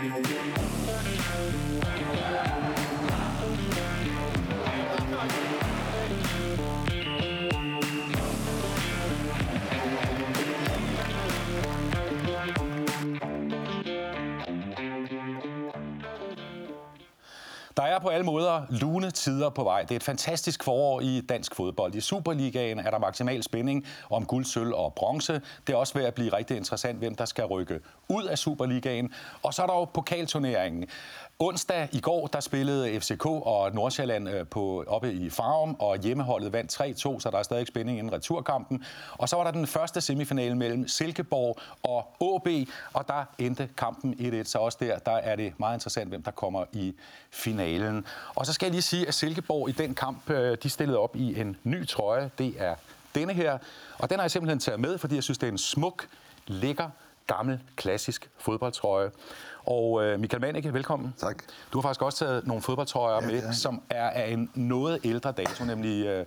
Der er på alle måder lune tider på vej. Det er et fantastisk forår i dansk fodbold. I Superligaen er der maksimal spænding om guld, sølv og bronze. Det er også ved at blive rigtig interessant, hvem der skal rykke ud af Superligaen. Og så er der jo pokalturneringen. Onsdag i går, der spillede FCK og Nordsjælland øh, på, oppe i Farum, og hjemmeholdet vandt 3-2, så der er stadig spænding inden returkampen. Og så var der den første semifinale mellem Silkeborg og AB, og der endte kampen 1-1, så også der, der er det meget interessant, hvem der kommer i finalen. Og så skal jeg lige sige, at Silkeborg i den kamp, øh, de stillede op i en ny trøje. Det er denne her, og den har jeg simpelthen taget med, fordi jeg synes, det er en smuk, lækker, gammel, klassisk fodboldtrøje. Og øh, Michael Manike, velkommen. Tak. Du har faktisk også taget nogle fodboldtrøjer Ja, med, er. som er af en noget ældre dato, nemlig øh,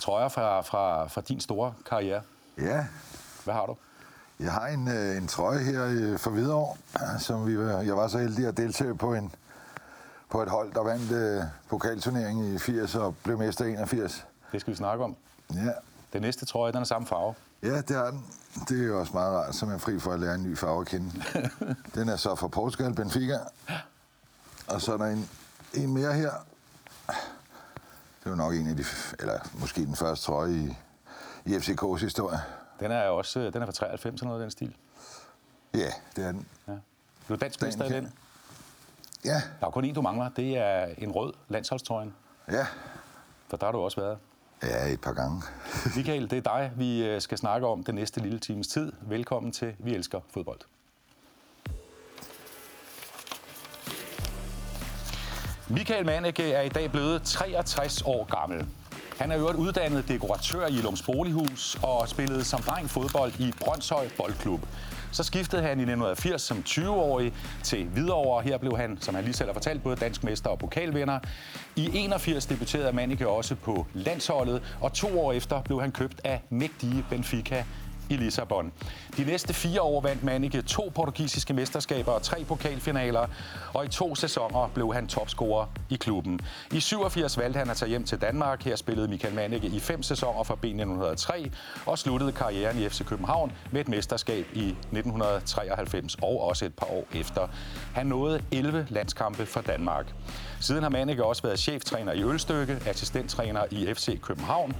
trøjer fra, fra, fra din store karriere. Ja, Hvad har du? jeg har en, øh, en trøje her øh, for Hvidovre, som vi jeg var så heldig at deltage på en på et hold, der vandt øh, pokalturneringen i 80 og blev mester i 81. Det skal vi snakke om. Ja. Den næste trøje, den er samme farve. Ja, det har den. Det er jo også meget rart, så man er fri for at lære en ny farve at kende. den er så fra Portugal, Benfica. Og så er der en, en mere her. Det er jo nok en af de, eller måske den første trøje i, i FCK's historie. Den er også den er fra 93, sådan noget af den stil. Ja, det er den. Ja. Du er dansk mester i Den Ja, Der er kun en, du mangler. Det er en rød landsholdstrøjen. ja. For der har du også været. Ja, et par gange. Michael, det er dig, vi øh, skal snakke om den næste lille times tid. Velkommen til Vi Elsker Fodbold. Michael Mannicke er i dag blevet 63 år gammel. Han er øvrigt uddannet dekoratør i Lums Bolighus og spillede som dreng fodbold i Brøndshøj Boldklub. Så skiftede han i 1980 som 20-årig til Hvidovre. Her blev han, som han lige selv har fortalt, både dansk mester og pokalvinder. I 81 debuterede Mannicke også på landsholdet, og to år efter blev han købt af mægtige Benfica i Lissabon. De næste fire år vandt Manike to portugisiske mesterskaber og tre pokalfinaler, og i to sæsoner blev han topscorer i klubben. I 87 valgte han at tage hjem til Danmark. Her spillede Michael Manike i fem sæsoner for B1903 og sluttede karrieren i FC København med et mesterskab i 1993 og også et par år efter. Han nåede 11 landskampe for Danmark. Siden har Manike også været cheftræner i Ølstykke, assistenttræner i FC København,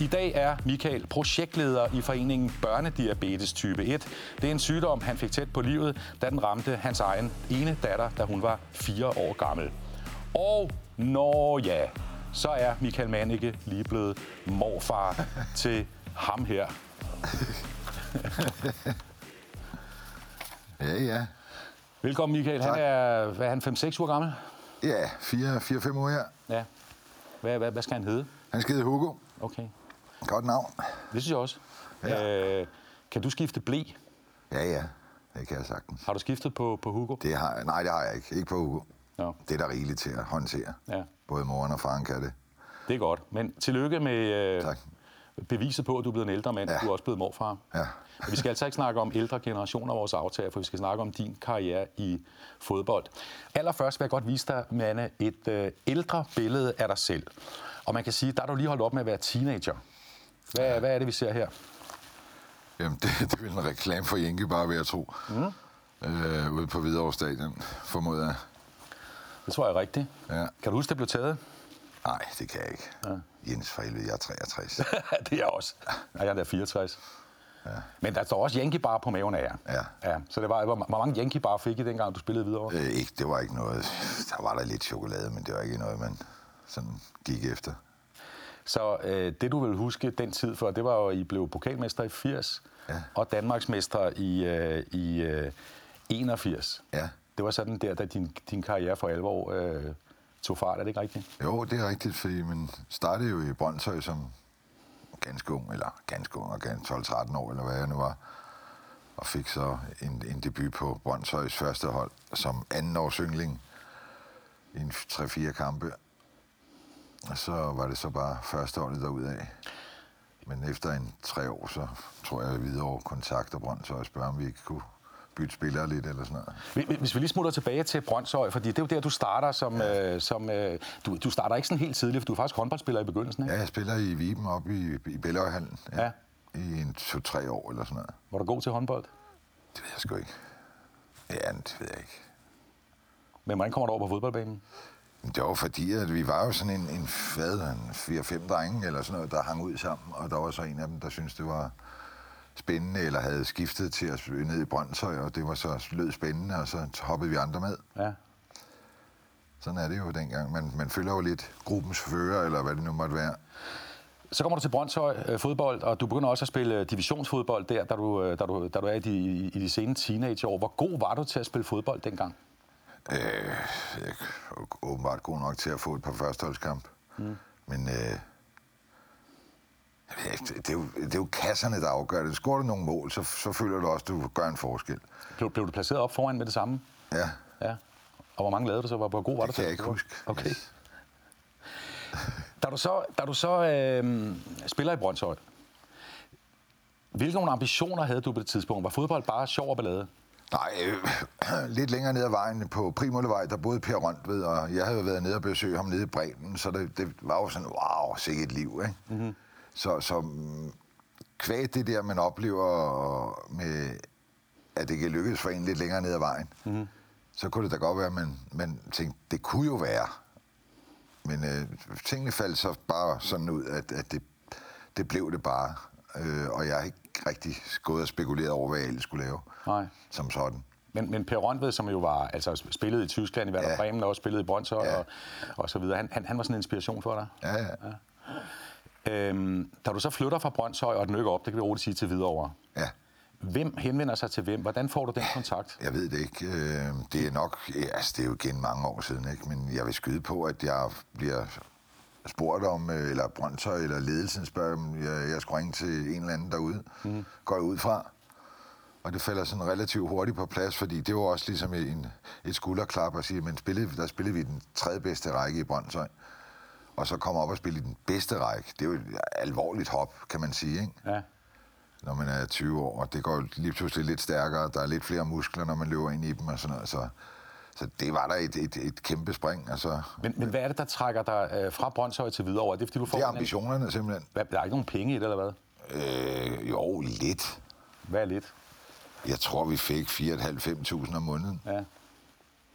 i dag er Michael projektleder i foreningen Børnediabetes type 1. Det er en sygdom, han fik tæt på livet, da den ramte hans egen ene datter, da hun var fire år gammel. Og når ja, så er Michael Mannicke lige blevet morfar til ham her. Ja, ja. Velkommen Michael. Han Tak. er, hvad er han, 5-6 uger gammel? Ja, 4-5 år her. Ja. Hvad, hvad, hvad skal han hedde? Han skal hedde Hugo. Okay. Godt navn. Det synes jeg også. Ja. Øh, kan du skifte blæ? Ja, ja. Det kan jeg sagtens. Har du skiftet på, på Hugo? Det har jeg. Nej, det har jeg ikke. Ikke på Hugo. Nå, Det er der rigeligt til at håndtere. ja. Både moren og faren kan det. Det er godt. Men tillykke med øh, Tak. beviset på, at du er blevet en ældre mand. Ja. Du er også blevet morfar. Ja. Vi skal altså ikke snakke om ældre generationer af vores aftager, for vi skal snakke om din karriere i fodbold. Allerførst vil jeg godt vise dig, Manne, et øh, ældre billede af dig selv. Og man kan sige, der er du lige holdt op med at være teenager. Hvad, ja. hvad er det, vi ser her? Jamen, det, det vil en reklame for Jenke bare være tro. Mm. Øh, ude på Hvidovre Stadion, formoder jeg. Det tror jeg er rigtigt. Ja. Kan du huske, det blev taget? Nej, det kan jeg ikke. Ja. Jens for helvede, jeg er 63. det er jeg også. Nej, jeg er der 64. Ja. Men der står også Yankee Bar på maven af jer. Ja. ja. Så det var, hvor, hvor mange Yankee Bar fik I dengang, du spillede videre? øh, ikke, det var ikke noget. Der var der lidt chokolade, men det var ikke noget, man sådan gik efter. Så øh, det du vil huske den tid for, det var jo, at I blev pokalmester i 80 Ja. og Danmarksmester i, øh, i øh, 81. Ja. Det var sådan der, da din, din karriere for alvor øh, tog fart, er det ikke rigtigt? Jo, det er rigtigt, fordi man startede jo i Brøndshøj som ganske ung, eller ganske ung, og ganske 12-13 år, eller hvad jeg nu var, og fik så en, en debut på Brøndshøjs første hold som anden års yngling i en 3-4 kampe. Og så var det så bare første holdet derudaf. Men efter en tre år, så tror jeg, at Hvidovre kontakter Brøndshøj og spørger, om vi ikke kunne bytte spillere lidt eller sådan noget. Hvis vi lige smutter tilbage til Brøndshøj, fordi det er jo der, du starter som... Ja. Øh, som øh, du, du starter ikke sådan helt tidligt, for du er faktisk håndboldspiller i begyndelsen, ikke? Ja, jeg spiller i Viben op i, i Bellevøjhallen. Ja. ja. I en to-tre år eller sådan noget. Var du god til håndbold? Det ved jeg sgu ikke. Ja, det ved jeg ikke. Men hvordan kommer du over på fodboldbanen? Det var fordi, at vi var jo sådan en, en en 4-5 drenge eller sådan noget, der hang ud sammen, og der var så en af dem, der syntes, det var spændende, eller havde skiftet til at ned i Brøndshøj, og det var så lød spændende, og så hoppede vi andre med. Ja. Sådan er det jo dengang. Man, man følger jo lidt gruppens fører, eller hvad det nu måtte være. Så kommer du til Brøndshøj øh, fodbold, og du begynder også at spille divisionsfodbold der, da du, øh, da du, da du er i de, i de sene teenageår. Hvor god var du til at spille fodbold dengang? Øh, jeg er åbenbart god nok til at få et par førsteholdskamp. Mm. Men øh, det, er jo, det er jo kasserne, der afgør det. Skår du nogle mål, så, så føler du også, at du gør en forskel. Blev, blev du placeret op foran med det samme? Ja. ja. Og hvor mange lavede du så? Hvor, hvor god var det? Det kan jeg ikke huske. Okay. Yes. Da du så, da du så øh, spiller i Brøndshøj, hvilke nogle ambitioner havde du på det tidspunkt? Var fodbold bare sjov og ballade? Nej, øh, lidt længere ned ad vejen på Primulevej, der boede Per Røntved, og jeg havde været nede og besøge ham nede i Bremen, så det, det var jo sådan, wow, sikkert et liv, ikke? Mm-hmm. Så, så mm, kvæg det der, man oplever med, at det kan lykkes for en lidt længere ned ad vejen, mm-hmm. så kunne det da godt være, at man, man tænkte, det kunne jo være. Men øh, tingene faldt så bare sådan ud, at, at det, det blev det bare. Øh, og jeg har ikke rigtig gået og spekuleret over, hvad jeg ellers skulle lave. Nej. Som sådan. Men, men Per Røntved, som jo var altså spillet i Tyskland, i Werder ja. Bremen, og også spillet i Brøndshøj ja. og, og så videre, han, han, han var sådan en inspiration for dig? Ja, ja. ja. Øhm, da du så flytter fra Brøndshøj og den ikke op, det kan vi roligt sige til Hvidovre. Ja. Hvem henvender sig til hvem? Hvordan får du den kontakt? Jeg ved det ikke. Øhm, det er nok, altså det er jo igen mange år siden, ikke? men jeg vil skyde på, at jeg bliver spurgt om, øh, eller Brøndshøj eller ledelsen spørger, om jeg, jeg skal ringe til en eller anden derude. Mm. Går jeg ud fra. Og det falder sådan relativt hurtigt på plads, fordi det var også ligesom en, et skulderklap at sige, men spillede, der spillede vi den tredje bedste række i Brøndshøj og så komme op og spille i den bedste række. Det er jo et alvorligt hop, kan man sige, ikke? Ja. Når man er 20 år, og det går lige pludselig lidt stærkere, der er lidt flere muskler, når man løber ind i dem og sådan noget, så... Så det var da et, et, et kæmpe spring. Altså. Men, men hvad er det, der trækker dig øh, fra Brøndshøj til videre? Er det, fordi du får det er ambitionerne, en... simpelthen. Hvad, der er ikke nogen penge i det, eller hvad? Øh, jo, lidt. Hvad er lidt? Jeg tror, vi fik 4.500-5.000 om måneden. Ja.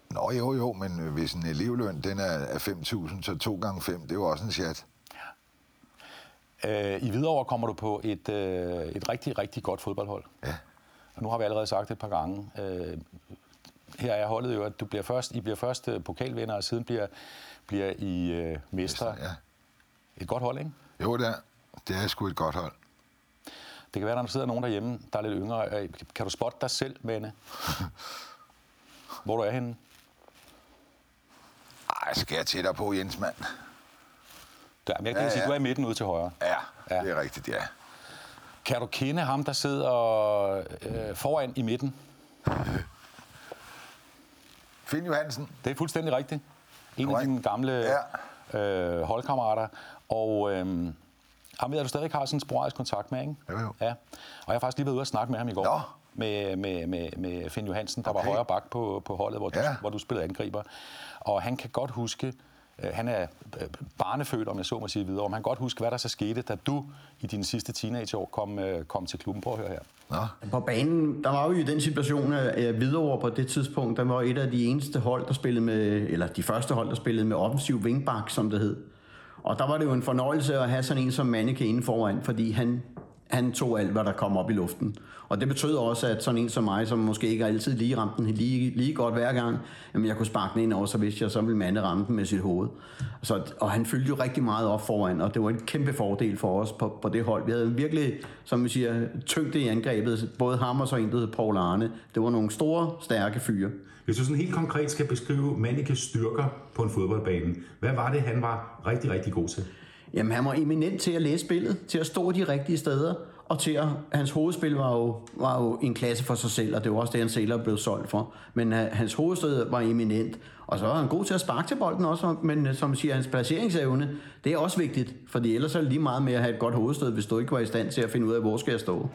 Nå jo, jo, men øh, hvis en elevløn den er 5.000, så 2 gange 5, det er jo også en chat. Ja. Øh, I Hvidovre kommer du på et, øh, et rigtig, rigtig godt fodboldhold. Ja. Og nu har vi allerede sagt det et par gange. Øh, her er holdet jo, at du bliver først, I bliver først øh, pokalvinder, og siden bliver, bliver I øh, mestre. Ja. Et godt hold, ikke? Jo, det er. Det er sgu et godt hold. Det kan være, at der sidder nogen derhjemme, der er lidt yngre. Kan du spotte dig selv, Mane? Hvor du er henne? Ej, skal jeg tættere på, Jens, mand? Ja, men jeg kan ja, sige, ja. du er i midten ude til højre. Ja, ja, det er rigtigt, ja. Kan du kende ham, der sidder øh, foran i midten? Finn Johansen. Det er fuldstændig rigtigt. En Correct. af dine gamle ja. øh, holdkammerater. Og øh, ham ved at du stadig har sådan en sporadisk kontakt med, ikke? Jo, jo. Ja. Og jeg har faktisk lige været ude og snakke med ham i går. Nå. Med, med, med, med Finn Johansen, der okay. var højre bak på, på holdet, hvor du, ja. hvor du spillede angriber. Og han kan godt huske, øh, han er øh, barnefødt, om jeg så må sige videre, om han kan godt huske, hvad der så skete, da du i dine sidste teenageår kom, øh, kom til klubben. Prøv at høre her. Ja. På banen, der var jo i den situation, at Hvidovre på det tidspunkt, der var et af de eneste hold, der spillede med, eller de første hold, der spillede med offensiv wingback, som det hed. Og der var det jo en fornøjelse at have sådan en som Manneke inden foran, fordi han han tog alt, hvad der kom op i luften. Og det betød også, at sådan en som mig, som måske ikke altid lige ramte den lige, lige godt hver gang, jamen jeg kunne sparke den ind over, så vidste jeg, så ville mande ramme den med sit hoved. Så, og han fyldte jo rigtig meget op foran, og det var en kæmpe fordel for os på, på det hold. Vi havde virkelig, som vi siger, tyngde i angrebet. Både ham og så intet Paul Arne. Det var nogle store, stærke fyre. Hvis du sådan helt konkret skal beskrive Mannikes styrker på en fodboldbane, hvad var det, han var rigtig, rigtig god til? Jamen, han var eminent til at læse spillet, til at stå de rigtige steder, og til at, hans hovedspil var jo, var jo en klasse for sig selv, og det var også det, han senere blev solgt for. Men uh, hans hovedstød var eminent, og så var han god til at sparke til bolden også, men uh, som siger, hans placeringsevne, det er også vigtigt, fordi ellers er det lige meget med at have et godt hovedstød, hvis du ikke var i stand til at finde ud af, hvor skal jeg stå.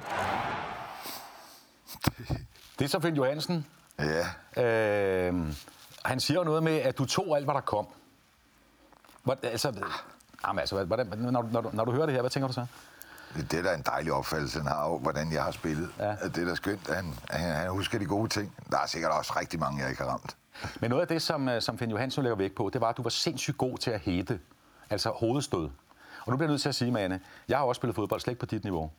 Det er så Finn Johansen. Ja, Øh, han siger jo noget med, at du tog alt, hvad der kom. Hvor, altså, jamen, altså hvordan, når, du- når, du, når du hører det her, hvad tænker du så? det er da en dejlig opfattelse, han har jo, hvordan jeg har spillet. Ja. Det er da skønt, at han, han, han husker de gode ting. Der er sikkert også rigtig mange, jeg ikke har ramt. Men noget af det, som, øh, som Finn Johansen lægger vægt på, det var, at du var sindssygt god til at hætte. Altså hovedstød. Og nu bliver jeg nødt til at sige, Mane, jeg har også spillet fodbold, slet ikke på dit niveau.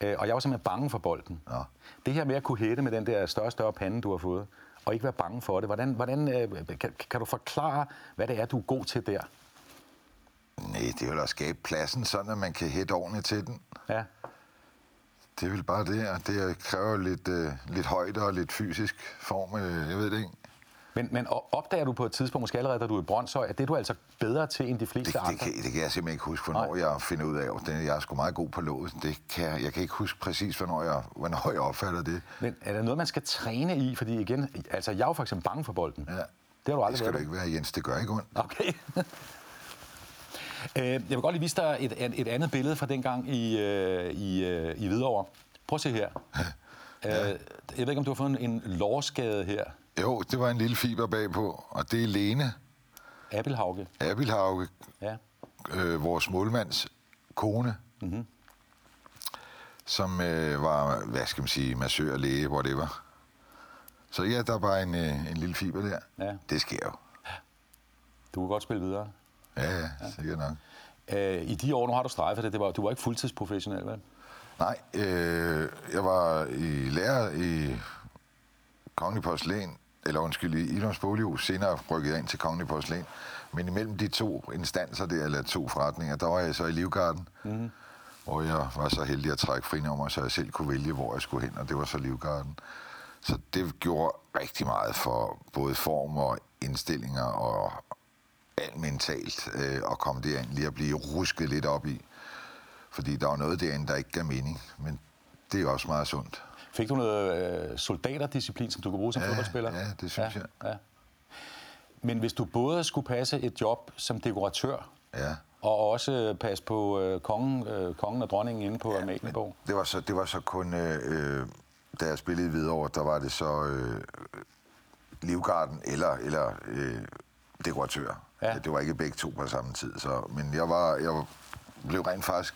Øh, Og jeg var simpelthen bange for bolden. Ja. Det her med at kunne hætte med den der større og større pande, du har fået, og ikke være bange for det, hvordan, hvordan øh, kan, kan du forklare, hvad det er, du er god til der? Nej, det er jo at skabe pladsen, sådan at man kan hætte ordentligt til den. Ja. Det er vel bare det, og det kræver lidt, øh, lidt højde og lidt fysisk form. Øh, jeg ved det ikke. Men, men opdager du på et tidspunkt, måske allerede da du er i Brøndshøj, at det er du altså bedre til end de fleste Det, andre? det, kan, det kan jeg simpelthen ikke huske, hvornår Nej. jeg finder ud af. Det, jeg er sgu meget god på låget. Det kan, jeg- jeg kan ikke huske præcis, hvornår jeg, hvornår jeg opfatter det. Men er der noget, man skal træne i? Fordi igen, altså jeg er jo for eksempel bange for bolden. Ja. Det har du Det aldrig skal du ikke være, Jens. Det gør ikke ondt. Okay. Øh, Jeg vil godt lige vise dig et, et andet billede fra dengang i, øh, i, øh, i Hvidovre. Prøv at se her. Øh, Jeg ved ikke, om du har fået en, en lårskade her. Jo, det var en lille fiber bagpå, og det er Lene Abelhauge. Abelhauge, Ja. øh, vores målmands kone, mm-hmm. som øh, var, hvad skal man sige, massør, læge, hvor det var. Så ja, der var en, øh, en lille fiber der. Ja. Det sker jo. Du kan godt spille videre. Ja, ja, sikkert nok. Øh, I de år, nu har du strejfet det, det var, du var ikke fuldtidsprofessionel, vel? Nej, øh, jeg var i lærer i Kongelig Porcelæn, eller undskyld, i Ilums Bolighus, senere rykket jeg ind til Kongelig Porcelæn. Men imellem de to instanser der, eller to forretninger, der var jeg så i Livgarden, mm. hvor jeg var så heldig at trække frinummer, så jeg selv kunne vælge, hvor jeg skulle hen, og det var så Livgarden. Så det gjorde rigtig meget for både form og indstillinger og alt mentalt øh, at komme derind, lige at blive rusket lidt op i. Fordi der var noget derinde, der ikke gav mening, men det er også meget sundt. Fik du noget øh, soldaterdisciplin, som du kunne bruge som Ja, fodboldspiller? ja, det synes jeg. Ja. Men hvis du både skulle passe et job som dekoratør, Ja. og også passe på øh, kongen, øh, kongen og dronningen inde på ja, Amalienborg. Det var så, det var så kun, øh, øh, da jeg spillede i Hvidovre, der var det så øh, Livgarden eller, eller øh, dekoratør. Ja. Det var ikke begge to på samme tid. Så, men jeg, var, jeg blev rent faktisk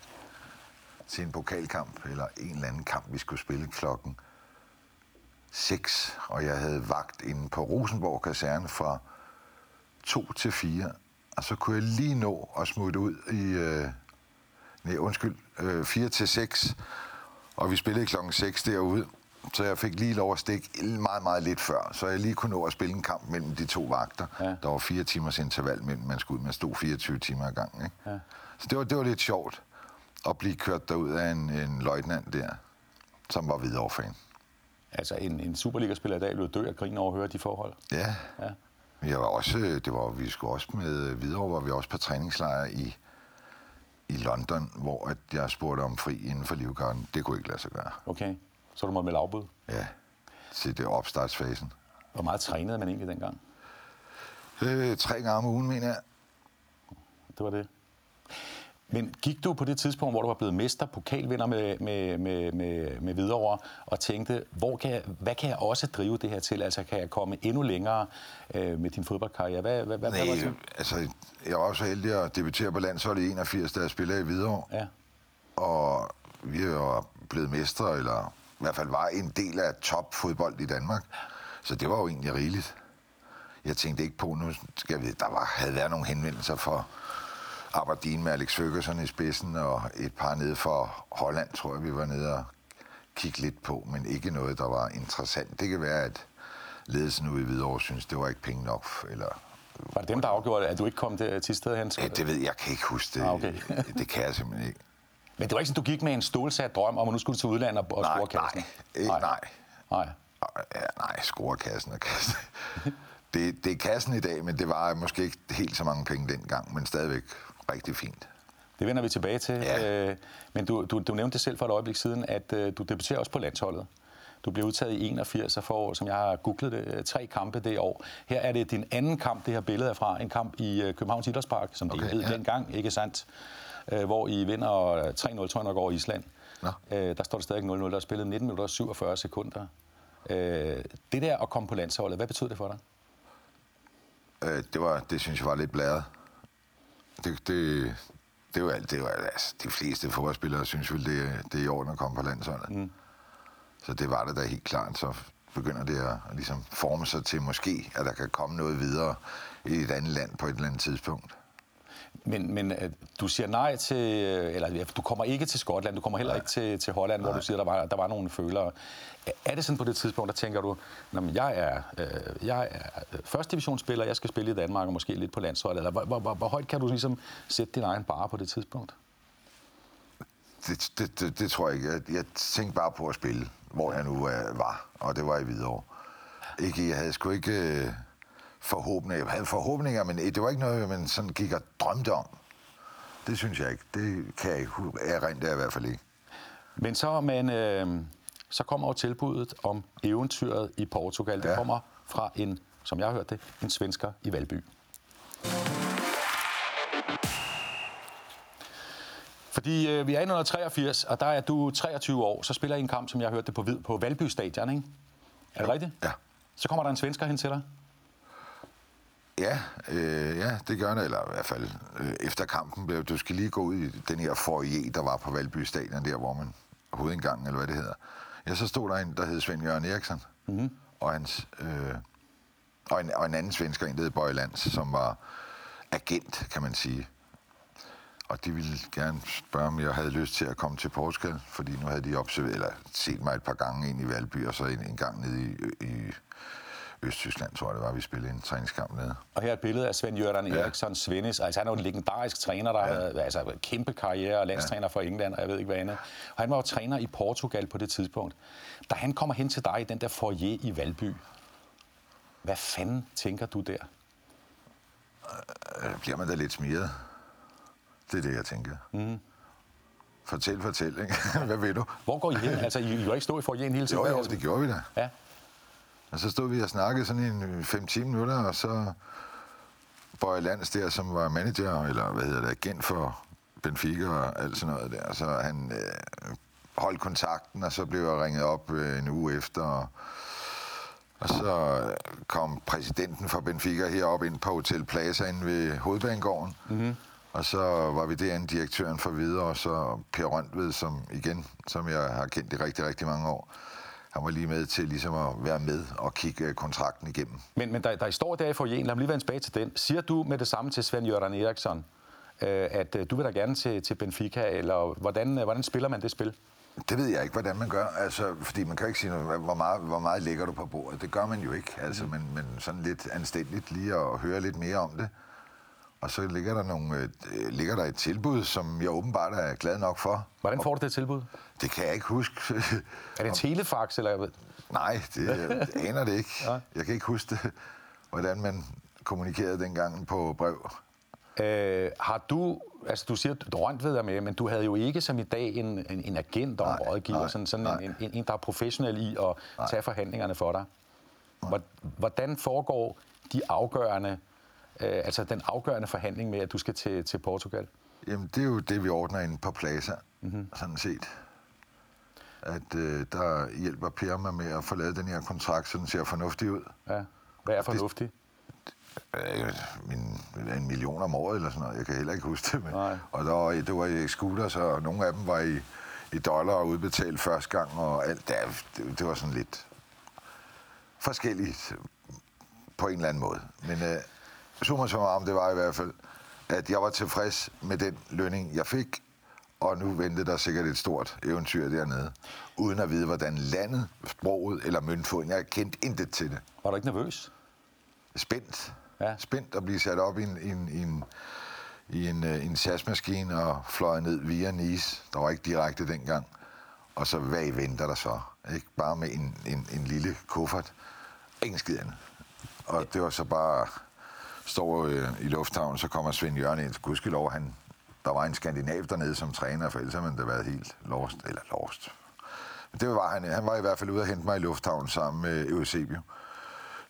til en pokalkamp, eller en eller anden kamp, vi skulle spille klokken 6, og jeg havde vagt inde på Rosenborg Kaserne fra 2 til 4, og så kunne jeg lige nå at smutte ud i, øh, nej, undskyld, øh, 4 til 6, og vi spillede klokken 6 derude, så jeg fik lige lov at stikke meget, meget lidt før, så jeg lige kunne nå at spille en kamp mellem de to vagter. Ja. Der var fire timers interval mellem, man skulle ud, man stod 24 timer ad gangen. Ikke? Ja. Så det var, det var lidt sjovt at blive kørt derud af en, en løjtnant der, som var videre fan. Altså en, en Superliga-spiller i dag ville dø af grin over at høre de forhold. Ja. Ja. Jeg var også, det var, vi skulle også med videre, var vi også på træningslejr i, i London, hvor at jeg spurgte om fri inden for livgarden. Det kunne ikke lade sig gøre. Okay, så du må melde afbud. Ja, til det opstartsfasen. Hvor meget trænede man egentlig dengang? Øh, tre gange om ugen, mener jeg. Det var det. Men gik du på det tidspunkt, hvor du var blevet mester, pokalvinder med, med, med, med, med Hvidovre, og tænkte, hvor kan jeg, hvad kan jeg også drive det her til? Altså, kan jeg komme endnu længere øh, med din fodboldkarriere? Hvad, hvad, hvad, hvad var Nej, det? altså, jeg var også så heldig at debutere på landsholdet i 81, da jeg spillede i Hvidovre. Ja. Og vi var blevet mestre, eller i hvert fald var en del af topfodbold i Danmark. Så det var jo egentlig rigeligt. Jeg tænkte ikke på, nu skal vi, der var, havde været nogle henvendelser for Aberdeen med Alex Ferguson i spidsen, og et par nede for Holland, tror jeg, vi var nede og kigge lidt på, men ikke noget, der var interessant. Det kan være, at ledelsen ude i Hvidovre synes, det var ikke penge nok, eller Var det dem, der afgjorde, at du ikke kom til, stedet hen? Ja, det ved jeg, jeg kan ikke huske det. Ah, okay. det kan jeg simpelthen ikke. Men det var ikke sådan, du gik med en stålsat drøm om, at nu skulle du til udlandet og, og Nej, score kassen? nej. Ikke, nej. Nej. Ja, nej, score kassen og kassen. Det, det er kassen i dag, men det var måske ikke helt så mange penge dengang, men stadigvæk rigtig fint. Det vender vi tilbage til. Ja. Øh, men du, du, du nævnte det selv for et øjeblik siden, at øh, du debuterer også på landsholdet. Du blev udtaget i 81 og får, som jeg har googlet det, øh, tre kampe det år. Her er det din anden kamp, det her billede er fra. En kamp i øh, Københavns Idrætspark, som det Okay, hed ja. dengang, ikke sandt? Øh, hvor I vinder 3-0, tror jeg nok, over Island. Nå. Øh, der står det stadig 0-0. Der er spillet 19 minutter og 47 sekunder. Øh, det der at komme på landsholdet, hvad betyder det for dig? Øh, det, var, det synes jeg var lidt blæret. Det, det, det var, det var altså, de fleste fodboldspillere synes vel, det, det er i orden at komme på landsholdet. Mm. Så det var det da helt klart. Så begynder det at, at ligesom forme sig til måske, at der kan komme noget videre i et andet land på et eller andet tidspunkt. Men, men øh, du siger nej til, øh, eller du kommer ikke til Skotland, du kommer heller nej. ikke til, til Holland, nej. hvor du siger, der var, der var nogle følere. Er det sådan på det tidspunkt, der tænker du, jeg er, øh, jeg er første divisionsspiller, jeg skal spille i Danmark og måske lidt på landsholdet, eller hvor, hvor, hvor, hvor højt kan du ligesom sætte din egen bare på det tidspunkt? Det, det, det, det tror jeg ikke. Jeg, jeg tænkte bare på at spille, hvor jeg nu øh, var, og det var i Hvidovre. Ikke, jeg havde sgu ikke... Øh, forhåbninger. Jeg havde forhåbninger, men det var ikke noget, man sådan gik og drømte om. Det synes jeg ikke. Det kan jeg ikke. Det i hvert fald ikke. Men så, men, øh, så kommer jo tilbuddet om eventyret i Portugal. Ja. Det kommer fra en, som jeg har hørt det, en svensker i Valby. Fordi øh, vi er i 1983, og der er du 23 år. Så spiller I en kamp, som jeg har hørt det på, på Valby Stadion, ikke? Er det rigtigt? Ja. Så kommer der en svensker hen til dig. Ja, øh, ja, det gør det, eller i hvert fald øh, efter kampen blev du skal lige gå ud i den her foyer, der var på Valby Stadion, der hvor man hovedindgangen, eller hvad det hedder. Ja, så stod der en, der hed Svend Jørgen Eriksen, mm-hmm. og, hans, øh, og, en, og en anden svensker, en der hed Bøjlands, som var agent, kan man sige. Og de ville gerne spørge, om jeg havde lyst til at komme til Portugal, fordi nu havde de observeret, eller set mig et par gange ind i Valby, og så en, en gang nede i, i Østtyskland, tror jeg det var, vi spillede en træningskamp nede. Og her er et billede af Svend Jørgen ja. Eriksson Svennis. Altså, han er jo en legendarisk træner, der ja. havde altså, kæmpe karriere og landstræner ja. for England, og jeg ved ikke hvad andet. Og han var jo træner i Portugal på det tidspunkt. Da han kommer hen til dig i den der foyer i Valby, hvad fanden tænker du der? Øh, bliver man da lidt smiret. Det er det, jeg tænker. Mm. Fortæl, fortæl, ikke? Hvad ved du? Hvor går I hen? Altså, I, I var ikke stå i foyeren hele tiden? Jo, jo, det gjorde vi da. Ja. Og så stod vi og snakkede sådan en 5-10 minutter, og så Bøje Lands der, som var manager, eller hvad hedder det, agent for Benfica og alt sådan noget der. Så han øh, holdt kontakten, og så blev jeg ringet op øh, en uge efter. Og, og så kom præsidenten for Benfica herop ind på Hotel Plaza inde ved Hovedbanegården. Mm-hmm. Og så var vi derinde direktøren for videre, og så Per Røntved, som igen, som jeg har kendt i rigtig, rigtig mange år han var lige med til ligesom at være med og kigge kontrakten igennem. Men, men der, der står der i forjen, lad mig lige vende tilbage til den. Siger du med det samme til Svend Jørgen Eriksson, øh, at øh, du vil da gerne til, til Benfica, eller hvordan, øh, hvordan spiller man det spil? Det ved jeg ikke, hvordan man gør, altså, fordi man kan ikke sige, hvor meget, hvor meget lægger du på bordet. Det gør man jo ikke, altså, mm. men, men sådan lidt anstændigt lige at høre lidt mere om det. Og så ligger der, nogle, øh, ligger der et tilbud, som jeg åbenbart er glad nok for. Hvordan får du det tilbud? Det kan jeg ikke huske. Er det telefax, eller Nej, det jeg aner det ikke. Jeg kan ikke huske det, hvordan man kommunikerede dengang på brev. Øh, har du, altså du siger, drømt ved dig med, men du havde jo ikke som i dag en, en, en agent og en rådgiver, sådan, sådan en, en, en, der er professionel i at nej. tage forhandlingerne for dig. Hvordan foregår de afgørende øh, altså den afgørende forhandling med, at du skal til, til Portugal? Jamen, det er jo det, vi ordner inde på Plaza, mm-hmm. sådan set. At øh, der hjælper Per mig med at få lavet den her kontrakt, så den ser fornuftig ud. Ja. Hvad er fornuftig? Øh, min, en million om året eller sådan noget. Jeg kan heller ikke huske det. Men, Nej. og der var, det var i scooter, så nogle af dem var i, i dollar og udbetalt første gang, og alt det, det, det var sådan lidt forskelligt på en eller anden måde. Men øh, summa summarum, det var i hvert fald, at jeg var tilfreds med den lønning, jeg fik, og nu ventede der sikkert et stort eventyr dernede, uden at vide, hvordan landet, sproget eller møntfoden, jeg kendte intet til det. Var du ikke nervøs? Spændt. Ja. Spændt at blive sat op i en, en, en, i en, uh, en sagsmaskine og fløjet ned via Nice. Der var ikke direkte dengang. Og så, hvad venter der så? Ikke? Bare med en, en, en lille kuffert. Ingen skid andet. Og det var så bare står øh, i lufthavnen, så kommer Svend Jørgen ind. Gudskelov, han, der var en skandinav dernede som træner, for ellers har man da været helt lost, eller lost. Men det var han. Han var i hvert fald ude at hente mig i lufthavnen sammen med Eusebio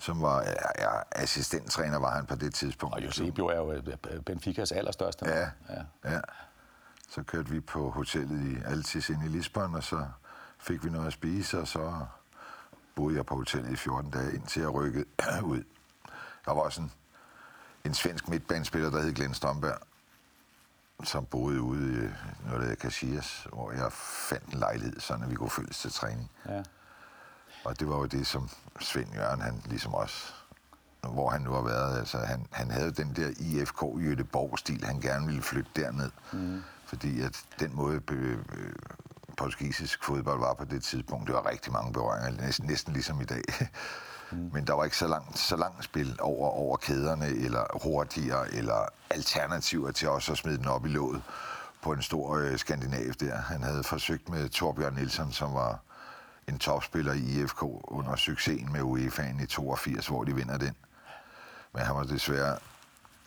som var ja, assistenttræner, var han på det tidspunkt. Og Eusebio er jo øh, Benficas allerstørste. Ja, ja. ja. Så kørte vi på hotellet i Altis ind i Lisbon, og så fik vi noget at spise, og så boede jeg på hotellet i 14 dage, indtil jeg rykkede ud. Der var også en, en svensk midtbanespiller, der hed Glenn Strømberg, som boede ude i noget, der hedder Caxias, hvor jeg fandt en lejlighed, så vi kunne følges til træning. Ja. Og det var jo det, som Svend Jørgen, han ligesom også, hvor han nu har været, altså han, han havde den der IFK Jødeborg-stil, han gerne ville flytte derned. Mm. Fordi at den måde øh, øh, portugisisk fodbold var på det tidspunkt, det var rigtig mange berøringer, næsten, næsten ligesom i dag. Mm. Men der var ikke så langt, så langt spil over, over kæderne, eller hurtigere, eller alternativer til også at smide den op i låget på en stor øh, skandinav der. Han havde forsøgt med Torbjørn Nielsen, som var en topspiller i IFK under succesen med UEFA'en i 82, hvor de vinder den. Men han var desværre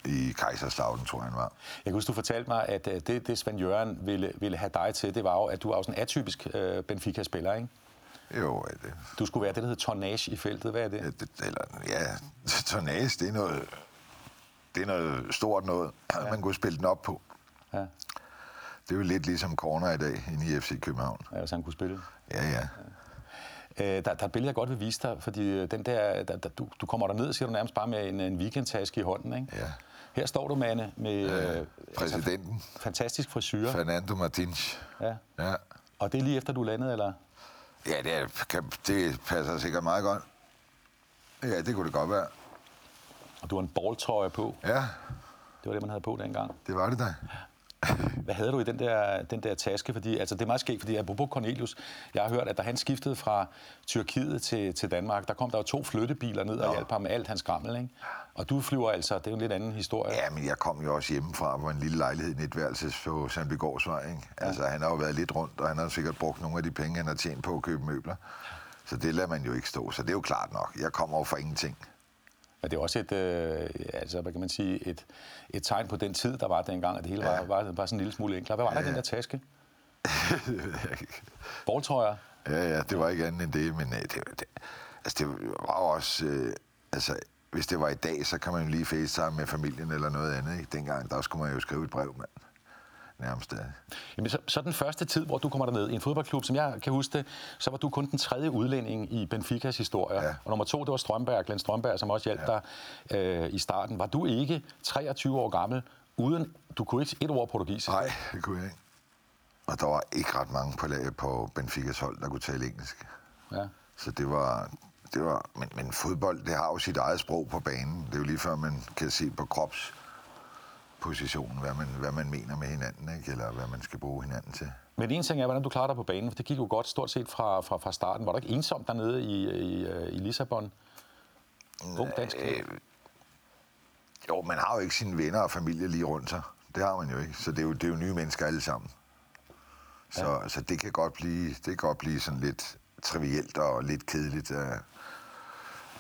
i Kaiserslautern, tror jeg, han var. Jeg kan huske, du fortalte mig, at øh, det, det Svend Jørgen ville, ville have dig til, det var jo, at du var jo sådan en atypisk øh, Benfica-spiller, ikke? Jo, det, Du skulle være det, der hedder tonnage i feltet. Hvad er det? ja, det, eller, ja, tonnage, det er noget, det er noget stort noget, ja. man kunne spille den op på. Ja, Det er jo lidt ligesom corner i dag inde i FC København. ja, hvis han kunne spille. Ja, ja. Øh, der, der er et billede, jeg godt vil vise dig, fordi øh, den der, der, der, du, du kommer der ned, siger du nærmest bare med en, en weekendtaske i hånden, ikke? Ja. Her står du, Manne, med øh, Præsidenten, fantastisk frisyr. Fernando Martins. Ja. Ja. Og det er lige efter, du landede, eller? Ja, det, er, kan, det passer sikkert meget godt. Ja, det kunne det godt være. Og du har en balltrøje på. Ja, Det var det, man havde på dengang. det var det da. Hvad havde du i den der, den der taske? Fordi, altså, det er meget skægt, fordi apropos Cornelius, jeg har hørt, at da han skiftede fra Tyrkiet til, til Danmark, der kom der jo to flyttebiler ned og Nå. hjalp ham med alt hans skrammel, ikke? Og du flyver altså, det er jo en lidt anden historie. Ja, men jeg kom jo også hjemmefra på en lille lejlighed i etværelses på Sandbygårdsvej. Ikke? Altså, han har jo været lidt rundt, og han har sikkert brugt nogle af de penge, han har tjent på at købe møbler. Så det lader man jo ikke stå, så det er jo klart nok. Jeg kommer jo for ingenting. Men det er også et, øh, altså, hvad kan man sige, et, et tegn på den tid, der var dengang, at det hele ja. Ja. var, var, var sådan en lille smule enklere. Hvad var der i den der taske? Balltrøjer? ja, ja, det var ikke andet end det, men øh, det, det, altså, det var også... Øh, altså, hvis det var i dag, så kan man jo lige facetime med familien eller noget andet. Ikke? Dengang, der skulle man jo skrive et brev, mand. Nærmest. Jamen, så, så den første tid, hvor du kommer derned i en fodboldklub, som jeg kan huske det, så var du kun den tredje udlænding i Benficas historie. Ja. Og nummer to, det var Strømberg, Glenn Strømberg, som også hjalp ja. dig øh, i starten. Var du ikke 23 år gammel, uden, du kunne ikke et ord portugisisk? Nej, det kunne jeg ikke. Og der var ikke ret mange på, på Benficas hold, der kunne tale engelsk. Ja. Så det var... Det var men, men fodbold, det har jo sit eget sprog på banen. Det er jo lige før, man kan se på kropspositionen, hvad man, hvad man mener med hinanden, ikke? eller hvad man skal bruge hinanden til. Men en ting er, hvordan du klarer dig på banen, for det gik jo godt stort set fra, fra, fra starten. Var du ikke ensom dernede i, i, øh, i Lissabon? Ung dansk. Øh, jo, man har jo ikke sine venner og familie lige rundt sig. Det har man jo ikke. Så det er jo, det er jo nye mennesker alle sammen. Så, ja. så det kan godt blive, det kan godt blive sådan lidt trivielt og lidt kedeligt. øh.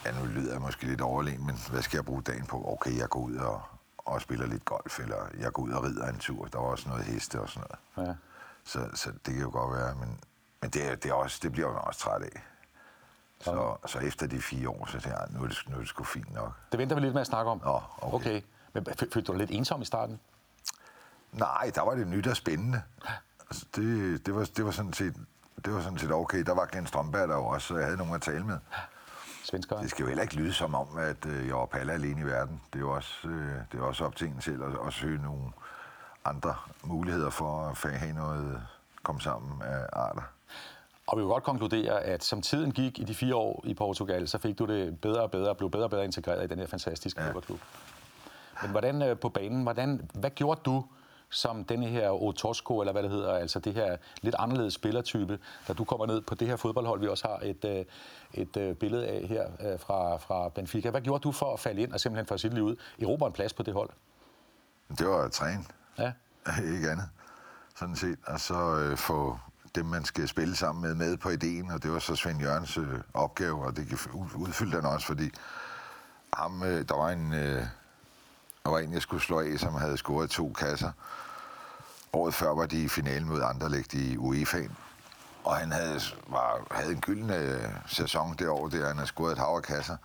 Ja, nu lyder jeg måske lidt overlegen, men hvad skal jeg bruge dagen på? Okay, jeg går ud og, og spiller lidt golf, eller jeg går ud og rider en tur. Der var også noget heste og sådan noget. Ja. Så, så det kan jo godt være, men, men det, er, det, er også, det bliver jo også træt af. Så, så efter de fire år, så tænker jeg, nu er det, nu er det sgu fint nok. Det venter vi lidt med at snakke om. Nå, okay. okay. Men følte du dig lidt ensom i starten? Nej, der var det nyt og spændende. Altså, det, det, var, det, var sådan set, det var sådan set okay. Der var Glenn Strømberg der jo også, så jeg havde nogen at tale med. Svenskere? Det skal jo heller ikke lyde som om, at øh, jeg var palle alene i verden. Det er jo også, øh, det er også op til en selv at, at søge nogle andre muligheder for at have noget komme sammen af arter. Og vi vil godt konkludere, at som tiden gik i de fire år i Portugal, så fik du det bedre og bedre, blev bedre og bedre integreret i den her fantastiske ja. fodboldklub. Men hvordan øh, på banen, hvordan, hvad gjorde du som denne her Otosco, eller hvad det hedder, altså det her lidt anderledes spillertype, da du kommer ned på det her fodboldhold, vi også har et, øh, et øh, billede af her øh, fra, fra Benfica. Hvad gjorde du for at falde ind og simpelthen få sit liv ud? Erobre en plads på det hold? Det var at træne, Ja. ikke andet. Sådan set. Og så øh, få dem, man skal spille sammen med, med på ideen, og det var så Svend Jørgens øh, opgave, og det udfyldte han også, fordi ham, øh, der var en, øh, der var en, jeg skulle slå af, som havde scoret to kasser. Året før var de i finalen mod Anderlecht i UEFA'en, og han havde, var, havde en gyldne øh, sæson det år, der han havde scoret et hav af kasser.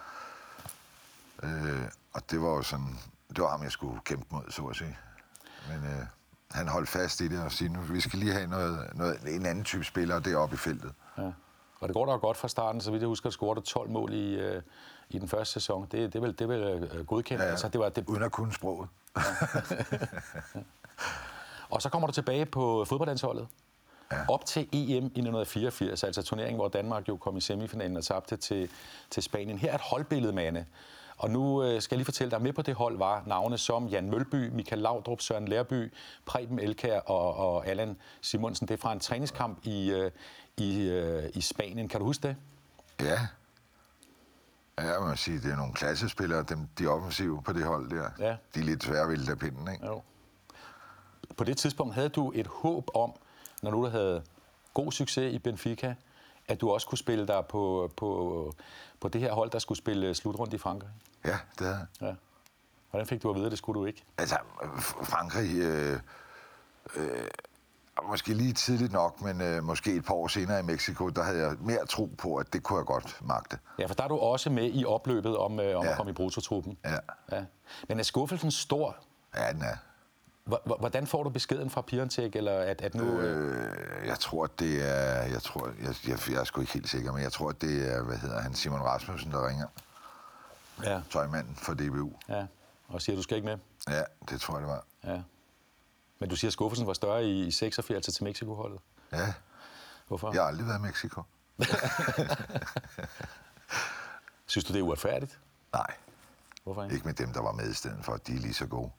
Øh, og det var jo sådan, det var ham, jeg skulle kæmpe mod, så at sige. Men øh, han holdt fast i det og sagde, nu vi skal lige have noget, noget, en anden type spiller deroppe i feltet. ja. Og det går da godt fra starten, så vidt jeg husker, at scorede 12 mål i, øh, i den første sæson. Det, det vel, det vel øh, godkendt. Ja, Altså, det var, det, Uden at kunne sproget. og så kommer du tilbage på fodboldlandsholdet. Ja. Op til EM i 1984, altså turneringen, hvor Danmark jo kom i semifinalen og tabte til, til Spanien. Her er et holdbillede, Mane. Og nu øh, skal jeg lige fortælle dig, med på det hold var navne som Jan Mølby, Michael Laudrup, Søren Lærby, Preben Elkær og, og Allan Simonsen. Det er fra en træningskamp i, øh, i, øh, i Spanien. Kan du huske det? Ja. Ja, må sige, det er nogle klassespillere, dem, de offensive på det hold der. Ja. De er lidt svære at af pinden, ikke? Jo. På det tidspunkt havde du et håb om, når du havde god succes i Benfica, at du også kunne spille dig på, på, på det her hold, der skulle spille slutrunde i Frankrig? Ja, det er Ja. Hvordan fik du at vide, at det skulle du ikke? Altså, Frankrig... Øh, øh, måske lige tidligt nok, men øh, måske et par år senere i Mexico, der havde jeg mere tro på, at det kunne jeg godt magte. Ja, for der er du også med i opløbet om, øh, om ja. At komme i brutotruppen. Ja, Ja. Men er skuffelsen stor? ja den er. Hvor- Hvordan får du beskeden fra Piontek, eller at, at nu... Øh... Øh, jeg tror, at det er... Jeg, tror, jeg, jeg, jeg er sgu ikke helt sikker, men jeg tror, at det er, hvad hedder han, Simon Rasmussen, der ringer. Ja, Tøjmanden for DBU. ja. Og siger, du skal ikke med? Ja, det tror jeg, det var. Ja. Men du siger, at skuffelsen var større i 86 altså til Mexico-holdet. Ja, Hvorfor? jeg har aldrig været i Mexico. Synes du, det er uretfærdigt? Nej, Hvorfor ikke? ikke med dem, der var med i stedet for. De er lige så gode.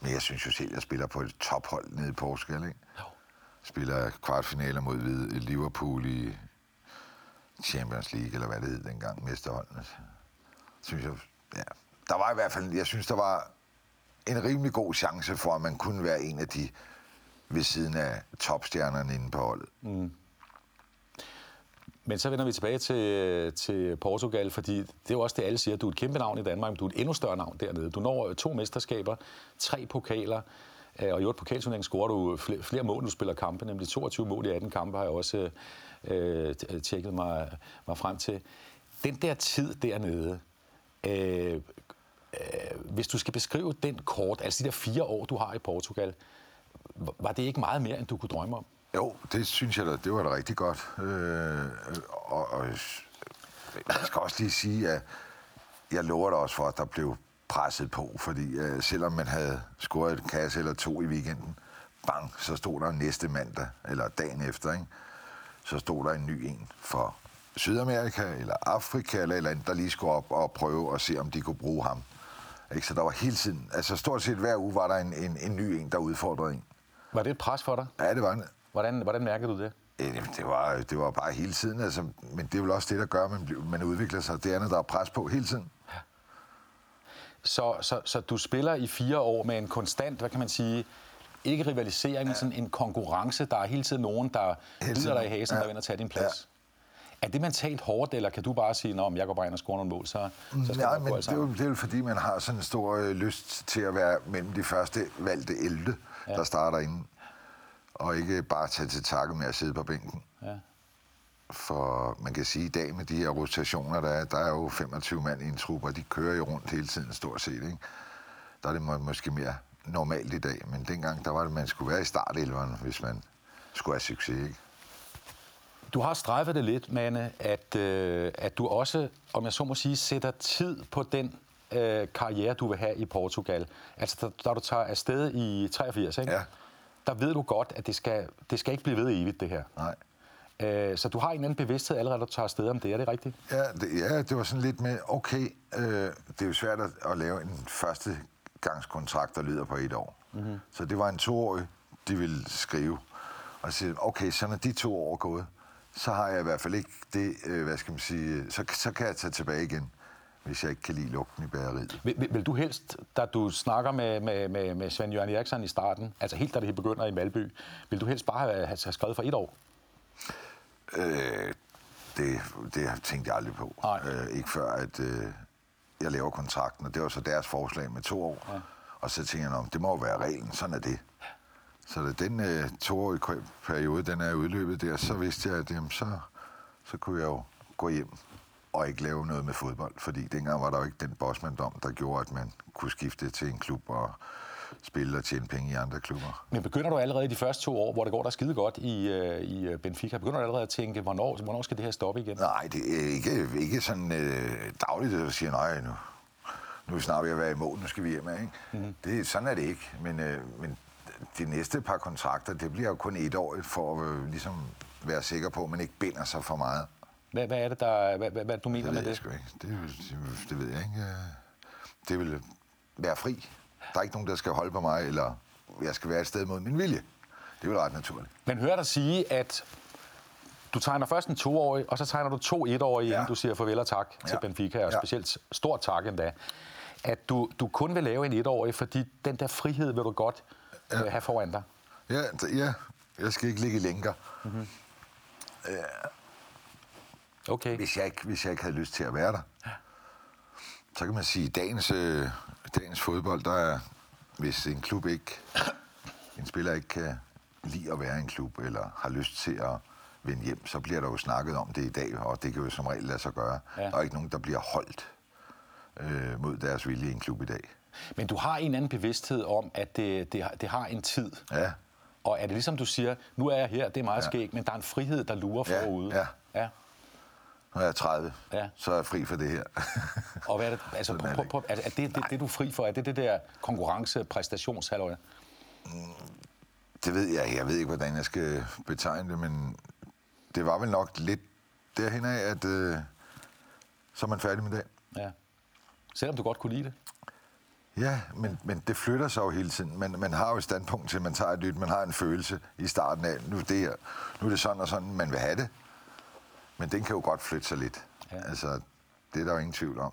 Men jeg synes jo selv, at jeg spiller på et tophold nede i Portugal, ikke? Jo. Spiller kvartfinaler mod Liverpool i Champions League, eller hvad det hed dengang, mesterholdene. Synes jeg, ja. Der var i hvert fald, jeg synes, der var en rimelig god chance for, at man kunne være en af de ved siden af topstjernerne inde på holdet. Mm. Men så vender vi tilbage til, til Portugal, fordi det er jo også det, alle siger. Du er et kæmpe navn i Danmark, men du er et endnu større navn dernede. Du når øh, to mesterskaber, tre pokaler, øh, og i otte pokalturnering scorer du flere, flere mål, du spiller kampe, nemlig 22 mål i 18 kampe, har jeg også øh, tjekket mig, mig frem til. Den der tid dernede, øh, øh, hvis du skal beskrive den kort, altså de der fire år, du har i Portugal, var det ikke meget mere, end du kunne drømme om? Jo, det synes jeg da, det var da rigtig godt. Øh, og, og jeg skal også lige sige, at jeg lover dig også for, at der blev presset på, fordi øh, selvom man havde scoret et kasse eller to i weekenden, bang, så stod der næste mandag, eller dagen efter, ikke? så stod der en ny en for Sydamerika, eller Afrika, eller et eller andet, der lige skulle op og prøve at se, om de kunne bruge ham. Ikke? Så der var hele tiden, altså stort set hver uge var der en, en, en ny en, der udfordrede en. Var det et pres for dig? Ja, det var en, Hvordan, hvordan mærkede du det? Jamen, det var, det var bare hele tiden, altså, men det er vel også det, der gør, at man, man udvikler sig. Det andet, der er pres på hele tiden. Så, så, så du spiller i fire år med en konstant, hvad kan man sige, ikke rivalisering, men sådan en konkurrence. Der er hele tiden nogen, der bider dig i hasen, Ja. der ind og tage din plads. Er det mentalt hårdt, eller kan du bare sige, at jeg går bare ind og scorer nogle mål, så, så skal Nej, men gå alt det er, jo, det er jo fordi, man har sådan en stor øh, lyst til at være mellem de første valgte 11, ja. der starter inden. Og ikke bare tage til takke med at sidde på bænken. Ja. For man kan sige, at i dag med de her rotationer, der er, der er jo 25 mand i en trup, og de kører jo rundt hele tiden stort set. Ikke? Der er det må, måske mere normalt i dag, men dengang der var det, man skulle være i startelveren, hvis man skulle have succes. Ikke? Du har strejfet det lidt, Mane, at, øh, at du også, om jeg så må sige, sætter tid på den øh, karriere, du vil have i Portugal. Altså, da, da du tager afsted i 83, ikke? Ja. der ved du godt, at det skal, det skal ikke blive ved evigt, det her. Nej. Øh, så du har en anden bevidsthed allerede, da du tager afsted om det. Er det rigtigt? Ja, det, ja, det var sådan lidt med, okay, øh, det er jo svært at, at lave en første gangskontrakt, der lyder på et år. Mm-hmm. Så det var en toårig, de ville skrive. Og sige, okay, så når de to år er gået, så har jeg i hvert fald ikke det, øh, hvad skal man sige, så, så kan jeg tage tilbage igen, hvis jeg ikke kan lide lugten i bageriet. Vil, vil, vil du helst, da du snakker med, med, med, med Svend Jørgen Eriksson i starten, altså helt da det begynder i Malby, vil du helst bare have, have skrevet for et år? Øh, det, det tænkte jeg aldrig på. Nej. Øh, ikke før, at øh, jeg laver kontrakten, og det var så deres forslag med to år. Ja. Og så tænker jeg, "Nå, det må jo være reglen, sådan er det. Så da den øh, toårige periode, den er udløbet der, så vidste jeg, at jamen, så, så kunne jeg jo gå hjem og ikke lave noget med fodbold. Fordi dengang var der jo ikke den bossmanddom, der gjorde, at man kunne skifte til en klub og spille og tjene penge i andre klubber. Men begynder du allerede i de første to år, hvor det går der skide godt i, øh, i øh, Benfica, begynder du allerede at tænke, hvornår, hvornår skal det her stoppe igen? Nej, det er ikke, ikke sådan øh, dagligt, at siger, nej, nu, nu er vi snart ved at være i mål, nu skal vi hjem. Ikke? Mm-hmm. Det, sådan er det ikke, men, øh, men de næste par kontrakter, det bliver jo kun et år for at øh, ligesom være sikker på, at man ikke binder sig for meget. Hvad, hvad er det, der, hvad, hvad, hvad du mener Det med det? sgu ikke. Det, det, det ved jeg ikke. Det vil være fri. Der er ikke nogen, der skal holde på mig, eller jeg skal være et sted mod min vilje. Det er jo ret naturligt. Men hører dig sige, at du tegner først en toårig, og så tegner du to etårige, ja. Inden du siger farvel og tak ja. til. Benfica, og Ja. specielt stort tak endda. At du, du kun vil lave en etårig, fordi den der frihed vil du godt ja. have foran dig. Ja, ja. jeg skal ikke ligge i lænker. Okay. Hvis jeg, ikke, hvis jeg ikke havde lyst til at være der. Så kan man sige, at dagens, øh, dagens fodbold, der er, hvis en klub ikke, en spiller ikke kan lide at være i en klub, eller har lyst til at vende hjem, så bliver der jo snakket om det i dag, og det kan jo som regel lade sig gøre. Ja. Ja. Der er ikke nogen, der bliver holdt øh, mod deres vilje i en klub i dag. Men du har en eller anden bevidsthed om, at det, det, har, det har en tid. Ja, Og er det ligesom du siger, nu er jeg her, det er meget ja. Skægt, men der er en frihed, der lurer Ja, forude. ja. ja. nu er jeg 30, Ja. så er jeg fri for det her. Og hvad er det, altså, prøv, er prøv, det prøv, er det, det, det, du er fri for? Er det det der konkurrence præstationshalløj? Det ved jeg. Jeg ved ikke, hvordan jeg skal betegne det, men det var vel nok lidt derhen af, at øh, så er man færdig med det. Ja. Selvom du godt kunne lide det? Ja, men, men det flytter sig jo hele tiden. Man, man har jo et standpunkt til, man tager et nyt, man har en følelse i starten af, nu det, her, nu er det sådan og sådan, man vil have det. Men den kan jo godt flytte sig lidt. Ja. Altså, det er der jo ingen tvivl om.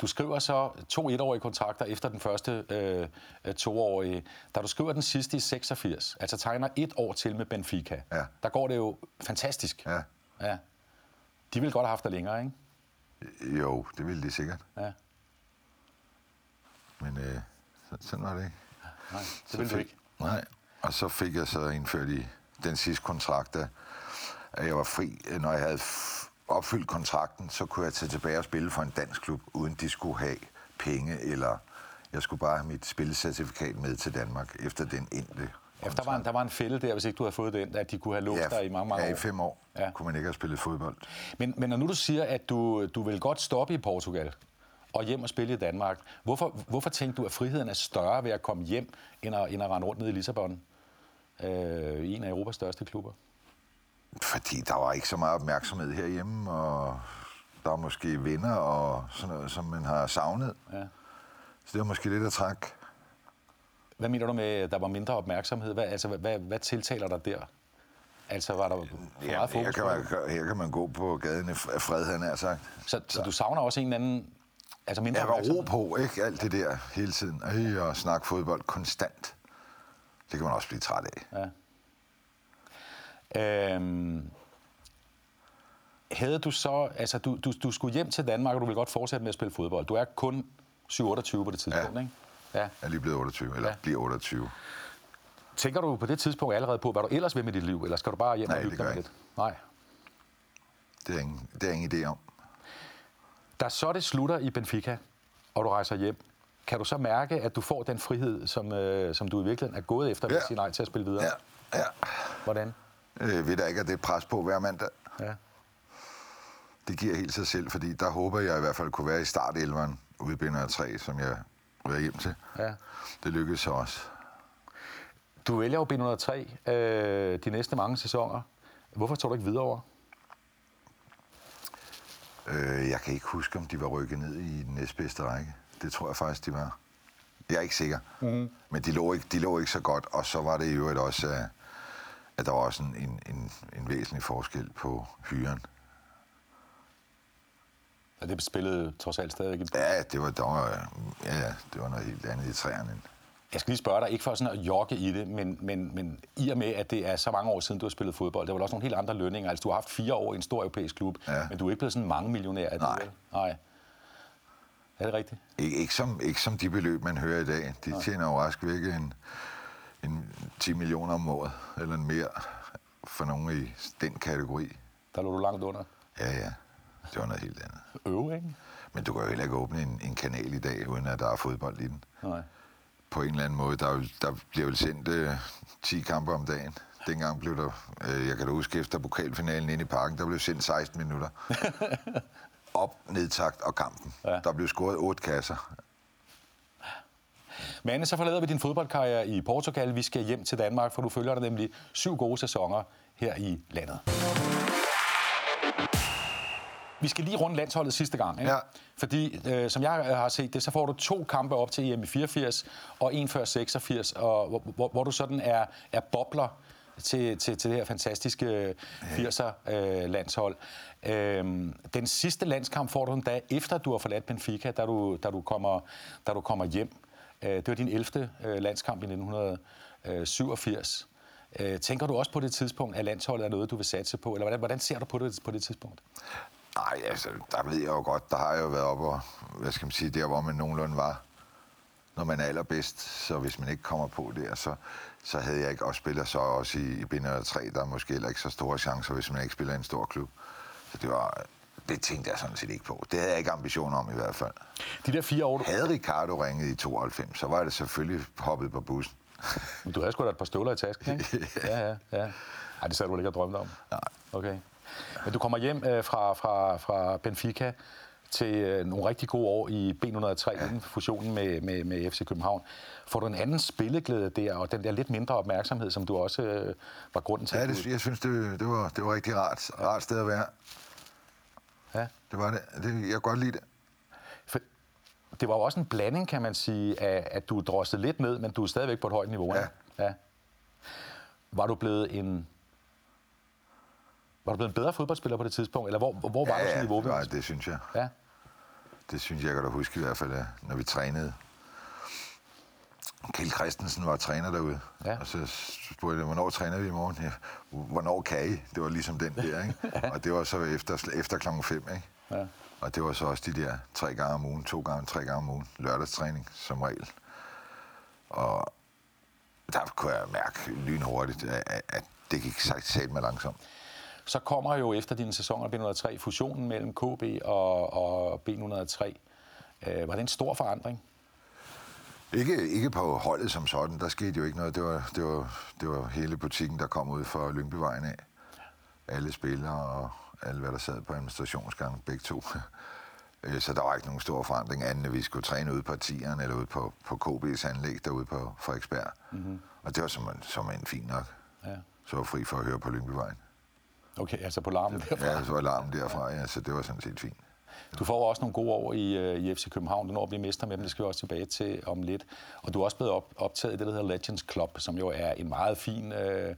Du skriver så to etårige kontrakter efter den første øh, øh, toårige. Da du skriver den sidste i 86, altså tegner et år til med Benfica, Ja. der går det jo fantastisk. Ja. ja. De ville godt have haft dig længere, ikke? Jo, det ville de sikkert. Ja. Men øh, så, sådan var det ikke. Nej, det Så ville du fik- ikke. Nej, og så fik jeg så indført i den sidste kontrakt, at jeg var fri. Når jeg havde opfyldt kontrakten, så kunne jeg tage tilbage og spille for en dansk klub, uden de skulle have penge, eller jeg skulle bare have mit spillecertifikat med til Danmark efter den endte. Ja, der, var en, der var en fælde der, hvis ikke du havde fået den, at de kunne have låst dig i mange, mange ja, år. i fem år Ja. ja. kunne man ikke have spillet fodbold. Men, men når nu du siger, at du, du vil godt stoppe i Portugal og hjem og spille i Danmark, hvorfor, hvorfor tænkte du, at friheden er større ved at komme hjem, end at, end at rende rundt ned i Lissabon? Øh, i en af Europas største klubber. Fordi der var ikke så meget opmærksomhed herhjemme, og der var måske venner og sådan noget, som man har savnet. Ja. Så det var måske det, der træk. Hvad mener du med, at der var mindre opmærksomhed? Hvad, altså, hvad, hvad, tiltaler dig der? Altså, var der for Ja, meget her, fokus kan på det? man, her kan man gå på gaden i fred, han har sagt. Så, så du savner også en eller anden... Altså mindre Jeg var ro på, ikke? Alt det der hele tiden. Ej, og snakke fodbold konstant. Det kan man også blive træt af. Ja. Øhm, havde du så, altså du, du, du skulle hjem til Danmark, og du vil godt fortsætte med at spille fodbold. Du er kun 7-28 på det tidspunkt, Ja. ikke? Ja. Jeg er lige blevet 28, eller Ja. ja. bliver 28. Tænker du på det tidspunkt allerede på, hvad du ellers vil med dit liv, eller skal du bare hjem Nej, og hygge det dig lidt? Nej. Det er ingen, det er ingen idé om. Da så det slutter i Benfica, og du rejser hjem, kan du så mærke, at du får den frihed, som, øh, som du i virkeligheden er gået efter ved at Ja. sige nej til at spille videre? Ja, ja. Hvordan? Øh, ved der ikke, at det er pres på hver mandag? Ja. Det giver helt sig selv, fordi der håber jeg i hvert fald kunne være i startelveren ude i Binder 3, som jeg vil hjem til. ja. Det lykkedes så også. Du vælger jo B103 øh, de næste mange sæsoner. Hvorfor tog du ikke videre over? Øh, jeg kan ikke huske, om de var rykket ned i den næstbedste række. Det tror jeg faktisk, de var. Jeg er ikke sikker. Mm. Men de lå, ikke, de lå ikke så godt, og så var det i øvrigt også, at, at der var også en, en, en, en væsentlig forskel på hyren. Og det spillede trods alt stadigvæk. Ja, det var, der var, ja, det var noget helt andet i træerne. Jeg skal lige spørge dig, ikke for sådan at jogge i det, men, men, men i og med, at det er så mange år siden, du har spillet fodbold, der var også nogle helt andre lønninger. Altså, du har haft fire år i en stor europæisk klub, Ja. men du er ikke blevet sådan mange millionær alligevel. Nej. Er det rigtigt? Ikke, ikke, som, ikke som de beløb, man hører i dag. De tjener jo rask væk en, en 10 millioner om året, eller mere, for nogle i den kategori. Der lå du langt under. Ja, ja. Det var noget helt andet. Øve, ikke? Men du kan jo heller ikke åbne en, en kanal i dag, uden at der er fodbold i den. Nej. På en eller anden måde. Der, der bliver vel sendt øh, 10 kampe om dagen. Dengang blev der, øh, jeg kan da huske efter pokalfinalen inde i parken, der blev sendt 16 minutter. Op, nedtakt og kampen. Ja. Der blev scoret otte kasser. Men så forlader vi din fodboldkarriere i Portugal. Vi skal hjem til Danmark, for du følger dig nemlig syv gode sæsoner her i landet. Vi skal lige runde landsholdet sidste gang. Ikke? Ja. Fordi, øh, som jeg har set det, så får du to kampe op til EM i 84 og en før 86, og, hvor, hvor, hvor du sådan er, er bobler til, til, til det her fantastiske 80'er-landshold. Øh, den sidste landskamp får du en dag efter, du har forladt Benfica, da du, da du, kommer, da du kommer hjem. Øh, det var din 11. Øh, landskamp i 1987. Øh, tænker du også på det tidspunkt, at landsholdet er noget, du vil satse på? Eller hvordan, hvordan ser du på det på det tidspunkt? Nej, altså, der ved jeg jo godt, der har jeg jo været oppe og, hvad skal man sige, der hvor man nogenlunde var, når man er allerbedst. Så hvis man ikke kommer på der, så, så havde jeg ikke også spillet så også i, i binder 3, der er måske heller ikke så store chancer, hvis man ikke spiller i en stor klub. Så det var, det tænkte jeg sådan set ikke på. Det havde jeg ikke ambitioner om i hvert fald. De der fire år... Du... Havde Ricardo ringet i 92, så var det selvfølgelig hoppet på bussen. Men du havde sgu da et par støvler i tasken, ikke? ja, ja, ja. Ej, det sad du ikke og drømte om. Nej. Okay. Men du kommer hjem øh, fra, fra, fra Benfica til øh, nogle rigtig gode år i B103, ja. inden fusionen med, med, med FC København. Får du en anden spilleglæde der, og den der lidt mindre opmærksomhed, som du også øh, var grunden til? Ja, det, jeg synes, det, det, var, det var rigtig rart. Rart sted at være. Ja. Det var det. det jeg kan godt lide det. For det var jo også en blanding, kan man sige, af at du drossede lidt ned, men du er stadigvæk på et højt niveau. Ja. ja. Var du blevet en var du blevet en bedre fodboldspiller på det tidspunkt, eller hvor, hvor var ja, du sådan ja, niveau? Nej, det synes jeg. Ja. Det synes jeg, jeg kan da huske i hvert fald, ja, når vi trænede. Kjell Christensen var træner derude, Ja. og så spurgte jeg, hvornår træner vi i morgen? Ja, hvornår kan I? Det var ligesom den der, ikke? Og det var så efter, efter klokken 5, ikke? Ja. Og det var så også de der tre gange om ugen, to gange, tre gange om ugen, lørdagstræning som regel. Og der kunne jeg mærke lynhurtigt, at, at det gik sagt med langsomt. Så kommer jo efter dine sæsoner B103 fusionen mellem KB og, og B103. Øh, var det en stor forandring? Ikke, ikke på holdet som sådan, der skete jo ikke noget. Det var, det var, det var hele butikken, der kom ud fra Lyngbyvejen af. Alle spillere og alle, hvad der sad på administrationsgangen, begge to. Øh, Så der var ikke nogen stor forandring, anden at vi skulle træne ude på tieren eller ude på, på KB's anlæg derude på Frederiksberg. Mm-hmm. Og det var som, som en fin nok. Ja. Så var fri for at høre på Lyngbyvejen. Okay, altså på larmen derfra. Ja, så var alarmen derfra, ja, så det var sådan set fint. Du får også nogle gode år i, øh, i FC København. Du når at blive mester med dem, det skal vi også tilbage til om lidt. Og du er også blevet op, optaget i det, der hedder Legends Club, som jo er en meget fin øh,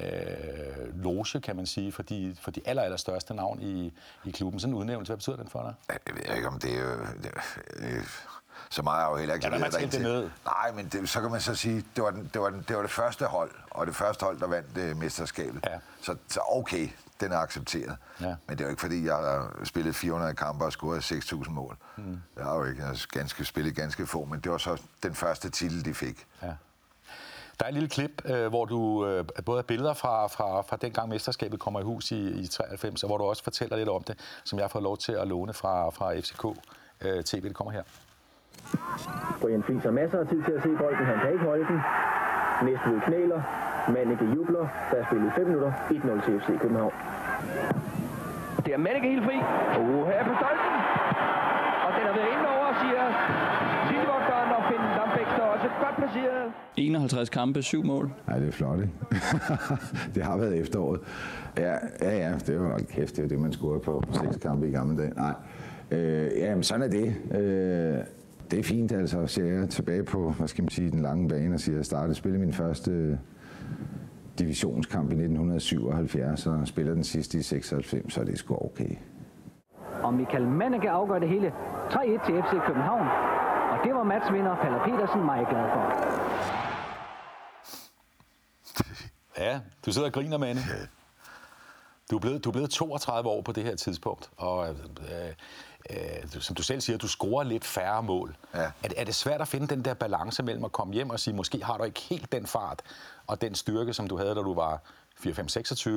øh, loge, kan man sige, for de, for de aller, aller største navn i, i klubben. Sådan en udnævnelse, hvad betyder den for dig? Jeg ved ikke, om det er... øh, øh, så meget har jeg jo heller ikke Ja, leveret det derindtil. Nej, men det, så kan man så sige, det var, den, det, var den, det var det første hold, og det første hold, der vandt øh, mesterskabet. Ja. Så, så okay, den er accepteret. Ja. Men det er jo ikke, fordi jeg har spillet 400 kampe og scoret 6.000 mål. Mm. Jeg har jo ikke jeg har ganske, spillet ganske få, men det var så den første titel, de fik. Ja. Der er et lille klip, øh, hvor du øh, både er billeder fra, fra, fra dengang mesterskabet kommer i hus i, i 93, og hvor du også fortæller lidt om det, som jeg har fået lov til at låne fra, fra FCK øh, TV. Det kommer her. Brian Friis har masser af tid til at se bolden. Han kan ikke holde den. Næstved knæler. Manneke jubler. Der er spillet 5 minutter. 1-0 til FC København. Det er Manneke helt fri. Uh, her på stolpen. Og den har været inde over, siger Silvogteren og Finn Lambæk står også godt placeret. 51 kampe, 7 mål. Nej, det er flot, ikke? det har været efteråret. Ja, ja, ja det var hold kæft, det er det, man scorede på seks kampe i gamle dage. Nej, øh, ja, men sådan er det. Øh, det er fint, altså, ser jeg tilbage på, hvad skal man sige, den lange bane, og siger, at jeg startede spille min første øh, divisionskamp i 1977, og spiller den sidste i 96, så er det sgu okay. Og Michael Manneke afgør det hele 3-1 til FC København. Og det var matchvinder Paller Petersen meget glad for. Ja, du sidder og griner, Mane. Du er, blevet, du er blevet 32 år på det her tidspunkt, og øh, øh, som du selv siger, du scorer lidt færre mål. Ja. Er, det- er det svært at finde den der balance mellem at komme hjem og sige, måske har du ikke helt den fart og den styrke, som du havde, da du var 4-5-26,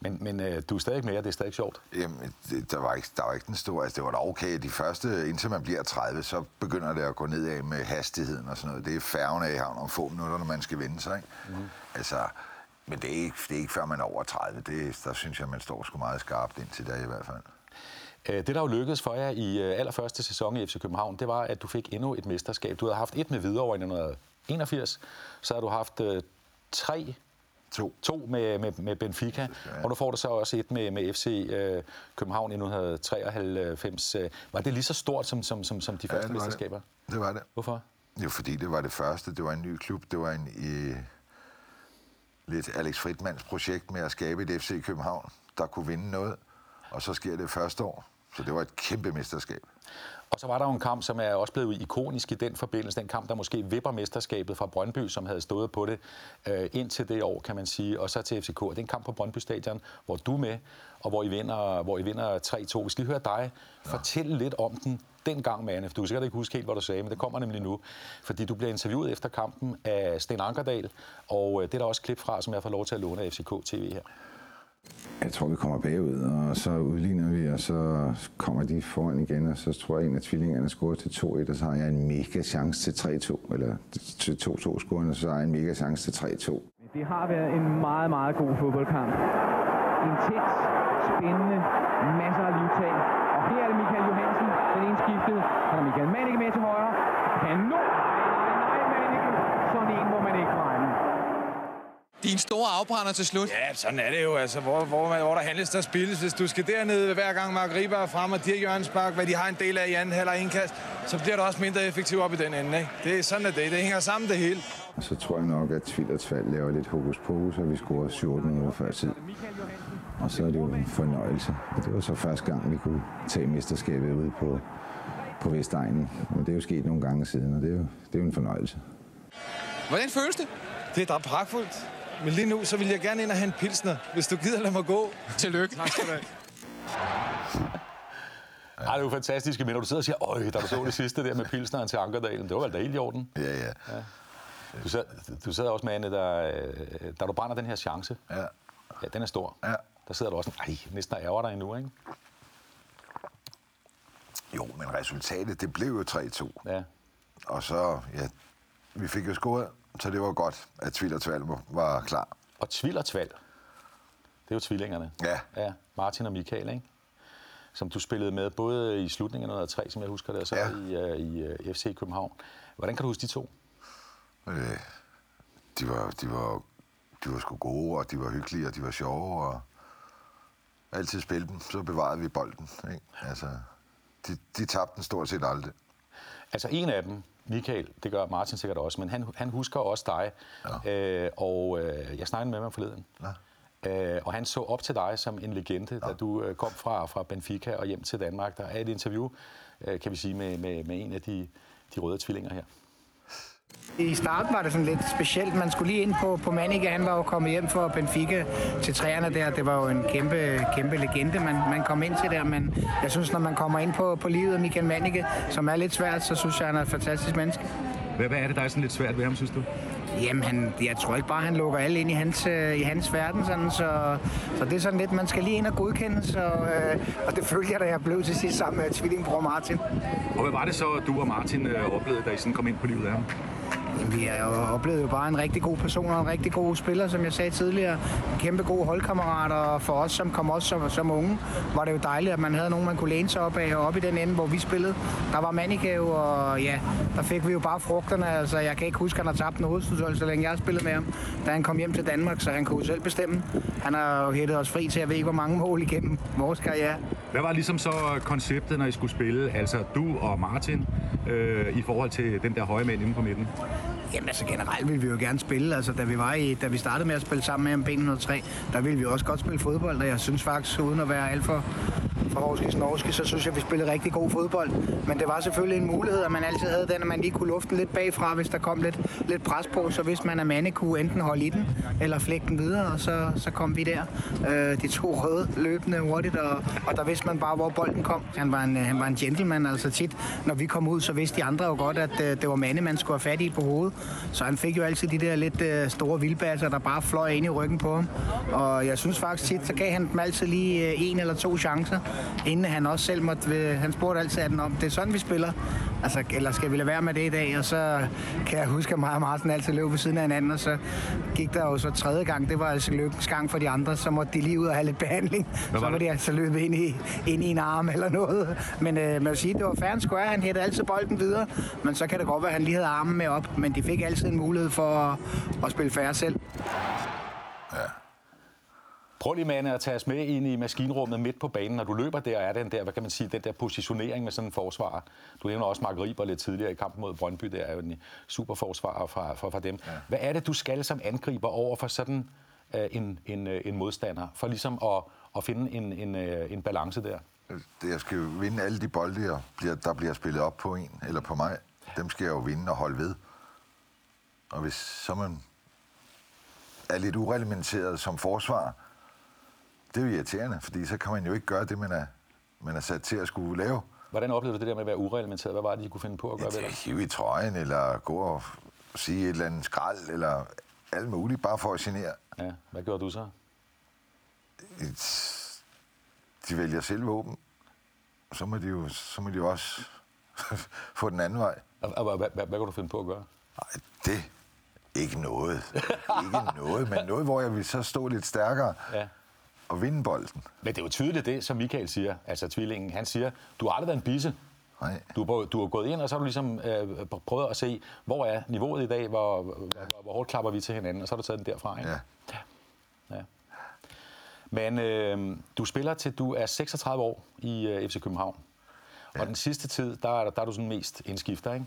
Men, men øh, du er stadig med, og det er stadig sjovt. Jamen, det, der, var ikke, der var ikke den store... Altså, det var da okay. De første, indtil man bliver 30, så begynder det at gå nedad med hastigheden og sådan noget. Det er færgen af i havn om få minutter, når man skal vende sig, ikke? Mm. Altså, men det er, ikke, det er ikke før man er over 30. Det, der synes jeg, man står sgu meget skarpt indtil der i hvert fald. Øh, det, der jo lykkedes for jer i øh, allerførste sæson i FC København, det var, at du fik endnu et mesterskab. Du havde haft et med over i 1981, så har du haft øh, tre To. To med, med, med Benfica, ja. og nu får du så også et med, med FC øh, København i 1993. Var det lige så stort som, som, som, som de første det mesterskaber? Det. det var det. Hvorfor? Jo, fordi det var det første. Det var en ny klub. Det var en i, lidt Alex Fridmans projekt med at skabe et FC København, der kunne vinde noget. Og så sker det første år. Så det var et kæmpe mesterskab. Og så var der jo en kamp, som er også blevet ikonisk i den forbindelse. Den kamp, der måske vipper mesterskabet fra Brøndby, som havde stået på det øh, indtil det år, kan man sige, og så til FCK. Det er en kamp på Brøndby Stadion, hvor du er med, og hvor I vinder, hvor I vinder 3-2. Vi skal lige høre dig fortælle lidt om den dengang, Manne. Du kan sikkert ikke huske helt, hvad du sagde, men det kommer nemlig nu. Fordi du bliver interviewet efter kampen af Sten Ankerdal, og øh, det er der også klip fra, som jeg får lov til at låne af FCK TV her. Jeg tror, vi kommer bagud, og så udligner vi, og så kommer de foran igen, og så tror jeg, at en af tvillingerne scorer til 2-1, og så har jeg en mega chance til 3-2, eller til 2-2 scoren, og så har jeg en mega chance til 3-2. Det har været en meget, meget god fodboldkamp. Intens, spændende, masser af livtag. Og her er det Michael Johansen, den ene skiftet. Han har Michael Mannicke med til højre. Kanon! Nej, nej, nej, Mannicke. Sådan en må man ikke regne. Din store afbrænder til slut. Ja, sådan er det jo. Altså, hvor, hvor, hvor der handles, der spilles. Hvis du skal dernede hver gang Mark Riber er frem og Dirk Jørgensbak, hvad de har en del af i anden halvleg indkast, så bliver det også mindre effektivt op i den ende. Ikke? Det er sådan, at det, det hænger sammen det hele. Og så tror jeg nok, at Tvillertsfald laver lidt hokus pokus, og vi scorer 14 minutter før tid. Og så er det jo en fornøjelse. Og det var så første gang, vi kunne tage mesterskabet ud på, på Vestegnen. Men det er jo sket nogle gange siden, og det er jo, det er jo en fornøjelse. Hvordan føles det? Det er da pragtfuldt. Men lige nu, så vil jeg gerne ind og have en pilsner, hvis du gider lade mig gå. Tillykke. Tak skal du have. Ja. Ej, det er jo fantastiske minder. Du sidder og siger, øj, da du så det sidste der med pilsneren til Ankerdalen. Det var vel da helt i orden. Ja, ja. ja. Du, sad, du sad også med, Anne, der, da du brænder den her chance. Ja. Ja, den er stor. Ja. Der sidder du også, ej, næsten er ærger dig endnu, ikke? Jo, men resultatet, det blev jo 3-2. Ja. Og så, ja, vi fik jo scoret, så det var godt, at Tvil og Tvalm var klar. Og Tvil og Tval, det er jo tvillingerne. Ja. Ja, Martin og Michael, ikke? Som du spillede med både i slutningen af 1903, som jeg husker det, og så Ja. i, uh, i uh, FC København. Hvordan kan du huske de to? Øh, de var, de var, de var sgu gode, og de var hyggelige, og de var sjove, og altid spille dem, så bevarede vi bolden. Ikke? Altså, de, de tabte den stort set aldrig. Altså en af dem, Michael, det gør Martin sikkert også, men han, han husker også dig. Ja. Øh, og øh, jeg snakkede med ham forleden. Ja. Øh, og han så op til dig som en legende, ja. da du øh, kom fra, fra Benfica og hjem til Danmark. Der er et interview, øh, kan vi sige, med, med, med en af de, de røde tvillinger her. I starten var det sådan lidt specielt. Man skulle lige ind på, på Manike. Han var jo kommet hjem fra Benfica til træerne der. Det var jo en kæmpe, kæmpe legende, man, man kom ind til der. Men jeg synes, når man kommer ind på, på livet af Michael Manike, som er lidt svært, så synes jeg, han er et fantastisk menneske. Hvad, hvad er det, der er sådan lidt svært ved ham, synes du? Jamen, han, jeg tror ikke bare, han lukker alle ind i hans, øh, i hans verden. Sådan, så, så det er sådan lidt, man skal lige ind og godkendes. Og, øh, og det følte jeg, da jeg blev til sidst sammen med tvillingbror Martin. Og hvad var det så, du og Martin øh, oplevede, da I sådan kom ind på livet af ham? Jamen, vi oplevede jo jo bare en rigtig god person og en rigtig god spiller, som jeg sagde tidligere. En kæmpe god holdkammerat, og for os, som kom også som, som unge, var det jo dejligt, at man havde nogen, man kunne læne sig op af, og op i den ende, hvor vi spillede. Der var Mannikave, og ja, der fik vi jo bare frugterne. Altså, jeg kan ikke huske, at han har tabt en hovedstødshold, så længe jeg har spillet med ham, da han kom hjem til Danmark, så han kunne jo selv bestemme. Han har jo hættet os fri til, jeg ved ikke, hvor mange mål igennem vores karriere. Hvad var ligesom så konceptet, når I skulle spille, altså du og Martin, øh, i forhold til den der høje mand inde på midten? Jamen altså generelt ville vi jo gerne spille. Altså da vi, var i, da vi startede med at spille sammen med ham B103, der ville vi også godt spille fodbold, og jeg synes faktisk, uden at være alt for, fra Horskis Norske, så synes jeg, vi spillede rigtig god fodbold. Men det var selvfølgelig en mulighed, at man altid havde den, at man lige kunne luften lidt bagfra, hvis der kom lidt, lidt pres på. Så hvis man er mande, kunne enten holde i den, eller flække den videre, og så, så kom vi der. Øh, de to røde løbende hurtigt, og, og der vidste man bare, hvor bolden kom. Han var en, han var en gentleman, altså tit, når vi kom ud, så vidste de andre jo godt, at øh, det var mande, man skulle have fat i på hovedet. Så han fik jo altid de der lidt øh, store vildbasser, der bare fløj ind i ryggen på ham. Og jeg synes faktisk tit, så gav han dem altid lige øh, en eller to chancer, inden han også selv måtte... Øh, han spurgte altid den om, det er sådan, vi spiller. Altså, eller skal vi lade være med det i dag? Og så kan jeg huske, at mig og Martin altid løb ved siden af hinanden, og så gik der jo så tredje gang, det var altså lykkens gang for de andre, så måtte de lige ud og have lidt behandling. Så var de altså løbet ind i, ind i en arm eller noget. Men øh, man vil sige, det var fair square, han hættede altid bolden videre, men så kan det godt være, at han lige havde armen med op, men de fik altid en mulighed for at, at spille færre selv. Prøv lige, Mane, at tage os med ind i maskinrummet midt på banen. Når du løber der, er den der, hvad kan man sige, den der positionering med sådan en forsvar. Du nævner også Mark Riber lidt tidligere i kampen mod Brøndby. Det er jo en super forsvar fra, fra, fra dem. Ja. Hvad er det, du skal som angriber over for sådan uh, en, en, uh, en modstander? For ligesom at, at finde en, en, uh, en balance der? Jeg skal jo vinde alle de bolde, der bliver, der bliver spillet op på en eller på mig. Dem skal jeg jo vinde og holde ved. Og hvis så man er lidt ureglementeret som forsvar, det er jo irriterende, fordi så kan man jo ikke gøre det, man er, man er sat til at skulle lave. Hvordan oplevede du det der med at være ureglementeret? Hvad var det, I kunne finde på at gøre ja, ved det? Hive i trøjen, eller gå og sige et eller andet skrald, eller alt muligt, bare for at genere. Ja, hvad gjorde du så? De vælger selv våben. Så må de jo, så må de jo også få den anden vej. Og, hvad, hvad, hvad kunne du finde på at gøre? Nej, det ikke noget. ikke noget, men noget, hvor jeg vil så stå lidt stærkere. Ja og vinde bolden. Men det er jo tydeligt det, som Michael siger, altså tvillingen. Han siger, du har aldrig været en bisse. Nej. Du, du har gået ind, og så har du ligesom øh, prøvet at se, hvor er niveauet i dag, hvor, hvor, hvor hårdt klapper vi til hinanden, og så har du taget den derfra, ikke? Ja. ja. ja. Men øh, du spiller til, du er 36 år i øh, FC København. Ja. Og den sidste tid, der er, der er du sådan mest indskifter, ikke?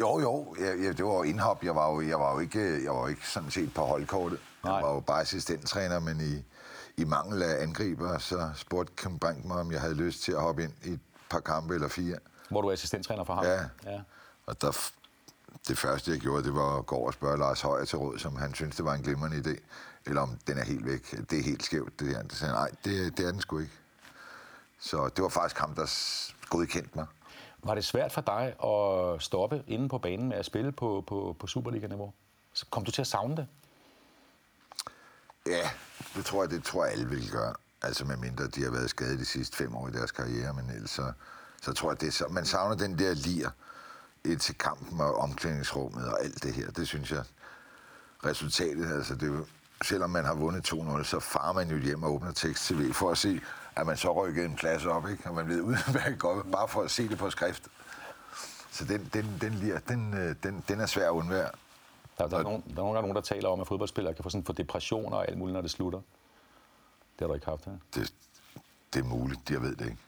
Jo, jo. Ja, ja, det var indhop. Jeg var jo, jeg var jo ikke, jeg var jo ikke sådan set på holdkortet. Nej. Jeg var jo bare assistenttræner, men i, i mangel af angriber, så spurgte Kim Brink mig, om jeg havde lyst til at hoppe ind i et par kampe eller fire. Hvor du er assistenttræner for ham? Ja. ja. Og der, det første, jeg gjorde, det var at gå over og spørge Lars Højer til råd, som han synes det var en glimrende idé. Eller om den er helt væk. Det er helt skævt, det her. Det sagde nej, det, det er den sgu ikke. Så det var faktisk ham, der godkendte mig. Var det svært for dig at stoppe inde på banen med at spille på, på, på Superliga-niveau? Kom du til at savne det? Ja, det tror jeg, det tror jeg alle vil gøre. Altså med mindre de har været skadet de sidste fem år i deres karriere, men ellers så, så tror jeg, det så, man savner den der lir til kampen og omklædningsrummet og alt det her. Det synes jeg, resultatet, altså det selvom man har vundet 2-0, så farer man jo hjem og åbner tekst-tv for at se, at man så rykker en plads op, ikke? Og man ved udmærket godt, bare for at se det på skrift. Så den, den, den, lir, den, øh, den, den er svær at undvære. Der, der, er nogen, der er nogen, der taler om, at fodboldspillere kan få, sådan, få depressioner og alt muligt, når det slutter. Det har du ikke haft, her. Det, det er muligt, jeg ved det ikke.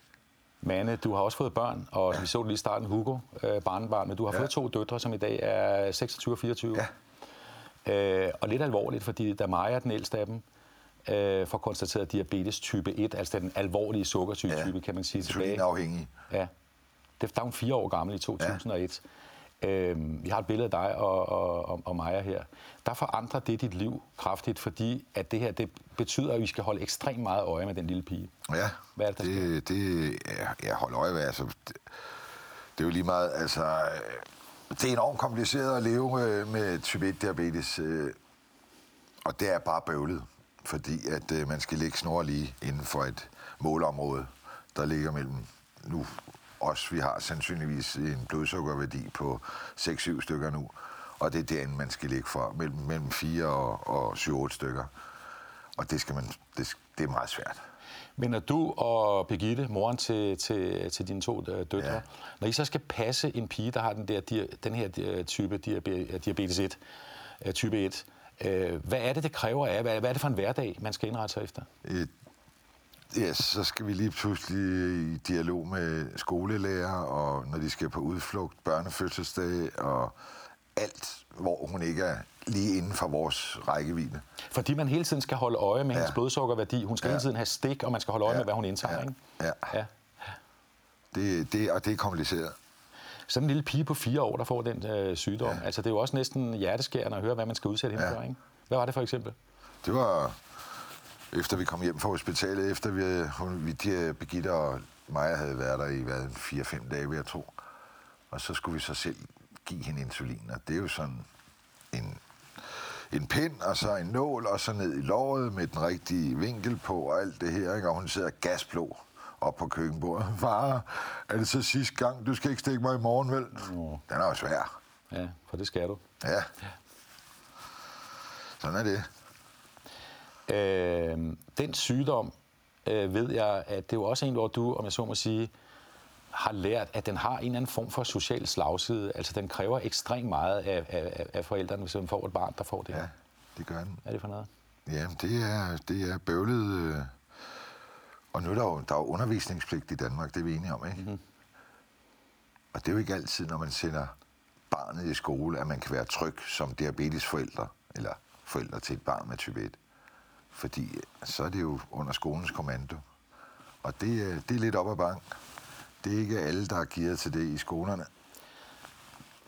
Mane, du har også fået børn, og ja. vi så lige i starten Hugo, øh, barnebarn, men du har ja. fået to døtre, som i dag er 26 og 24. Ja. Øh, og lidt alvorligt, fordi da Maja, den ældste af dem, øh, får konstateret diabetes type 1, altså den alvorlige sukkersyge type, ja. kan man sige tilbage. Ja. Det, der er hun fire år gammel i 2001. Ja. Øh, vi har et billede af dig og, og, og Maja her. Der forandrer det dit liv kraftigt, fordi at det her det betyder, at vi skal holde ekstremt meget øje med den lille pige. Ja, Hvad er det, det, det ja, jeg holder øje med. Altså, det, det er jo lige meget, altså... Det er enormt kompliceret at leve med, med type 1-diabetes, øh, og det er bare bøvlet, fordi at øh, man skal ligge snor lige inden for et målområde, der ligger mellem nu os. Vi har sandsynligvis en blodsukkerværdi på 6-7 stykker nu, og det er derinde, man skal ligge for, mellem, mellem 4 og, og 7-8 stykker. Og det, skal man, det, det er meget svært. Men når du og Birgitte, moren til, til, til dine to øh, døtre, ja. når I så skal passe en pige, der har den, der, den her øh, type diabetes 1, øh, type 1, hvad er det, det kræver af? Hvad er det for en hverdag, man skal indrette sig efter? Ja, så skal vi lige pludselig i dialog med skolelærer, og når de skal på udflugt, børnefødselsdag og alt, hvor hun ikke er lige inden for vores rækkevidde. Fordi man hele tiden skal holde øje med ja. hendes blodsukkerværdi. Hun skal ja. hele tiden have stik, og man skal holde øje ja. med, hvad hun indtager. Ja. Ikke? Ja. ja. Det, det, og det er kompliceret. Sådan en lille pige på fire år, der får den øh, sygdom. Ja. Altså, det er jo også næsten hjerteskærende at høre, hvad man skal udsætte hende Ja. for. Ikke? Hvad var det for eksempel? Det var efter vi kom hjem fra hospitalet, efter vi, hun, vi de, Birgitte og mig havde været der i hvad, 4-5 dage, vil jeg tro. Og så skulle vi så selv give hende insulin, og det er jo sådan en, en pind, og så en nål, og så ned i låret med den rigtige vinkel på, og alt det her, ikke? og hun sidder gasblå op på køkkenbordet. Far, er det så sidste gang? Du skal ikke stikke mig i morgen, vel? Den er jo svær. Ja, for det skal du. Ja. Sådan er det. Øh, den sygdom øh, ved jeg, at det er jo også en, hvor du, om jeg så må sige, har lært, at den har en eller anden form for social slagside. Altså, den kræver ekstremt meget af, af, af forældrene, hvis man får et barn, der får det. Ja, det gør den. Er det for noget? Ja, det er, det er bøvlet. øh, Og nu er der jo, der er jo undervisningspligt i Danmark, det er vi enige om, ikke? Mm-hmm. Og det er jo ikke altid, når man sender barnet i skole, at man kan være tryg som diabetesforældre, eller forældre til et barn med type 1. Fordi øh, så er det jo under skolens kommando. Og det, er- det er lidt op ad bank. Det er ikke alle, der er gearet til det i skolerne.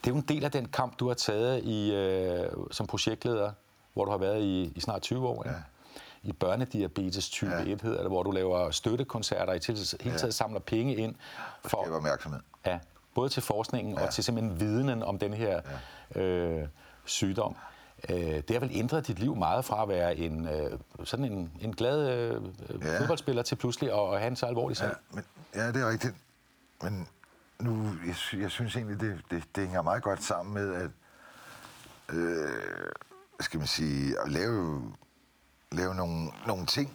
Det er jo en del af den kamp, du har taget i, øh, som projektleder, hvor du har været i, i snart 20 år. Ja. I børnediabetes type ja. 1 hedder det, hvor du laver støttekoncerter, i til, hele tiden samler penge ind for Skaber opmærksomhed. Ja, både til forskningen ja. og til simpelthen videnen om den her ja. øh, sygdom. Øh, det har vel ændret dit liv meget fra at være en, øh, sådan en, en glad øh, ja. fodboldspiller til pludselig at, at have en så alvorlig sag. Ja, men, ja, det er rigtigt. Men nu, jeg, jeg synes egentlig, det, det, det hænger meget godt sammen med, at øh, skal man sige, at lave, lave nogle, nogle ting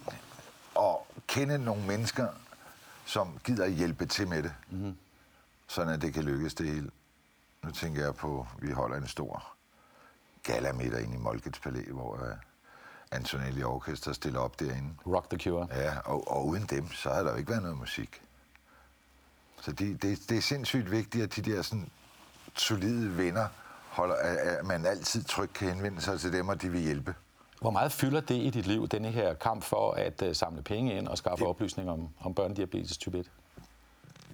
og kende nogle mennesker, som gider hjælpe til med det. Mm-hmm. Sådan at det kan lykkes det hele. Nu tænker jeg på, at vi holder en stor gala middag inde i Molkets Palæ, hvor uh, Antonelli Orkester stiller op derinde. Rock the Cure. Ja, og, og uden dem, så havde der jo ikke været noget musik. Så det, det, det er sindssygt vigtigt, at de der sådan, solide venner, holder, at, man altid trygt kan henvende sig til dem, og de vil hjælpe. Hvor meget fylder det i dit liv, denne her kamp for at uh, samle penge ind og skaffe oplysninger om, om børnediabetes type 1?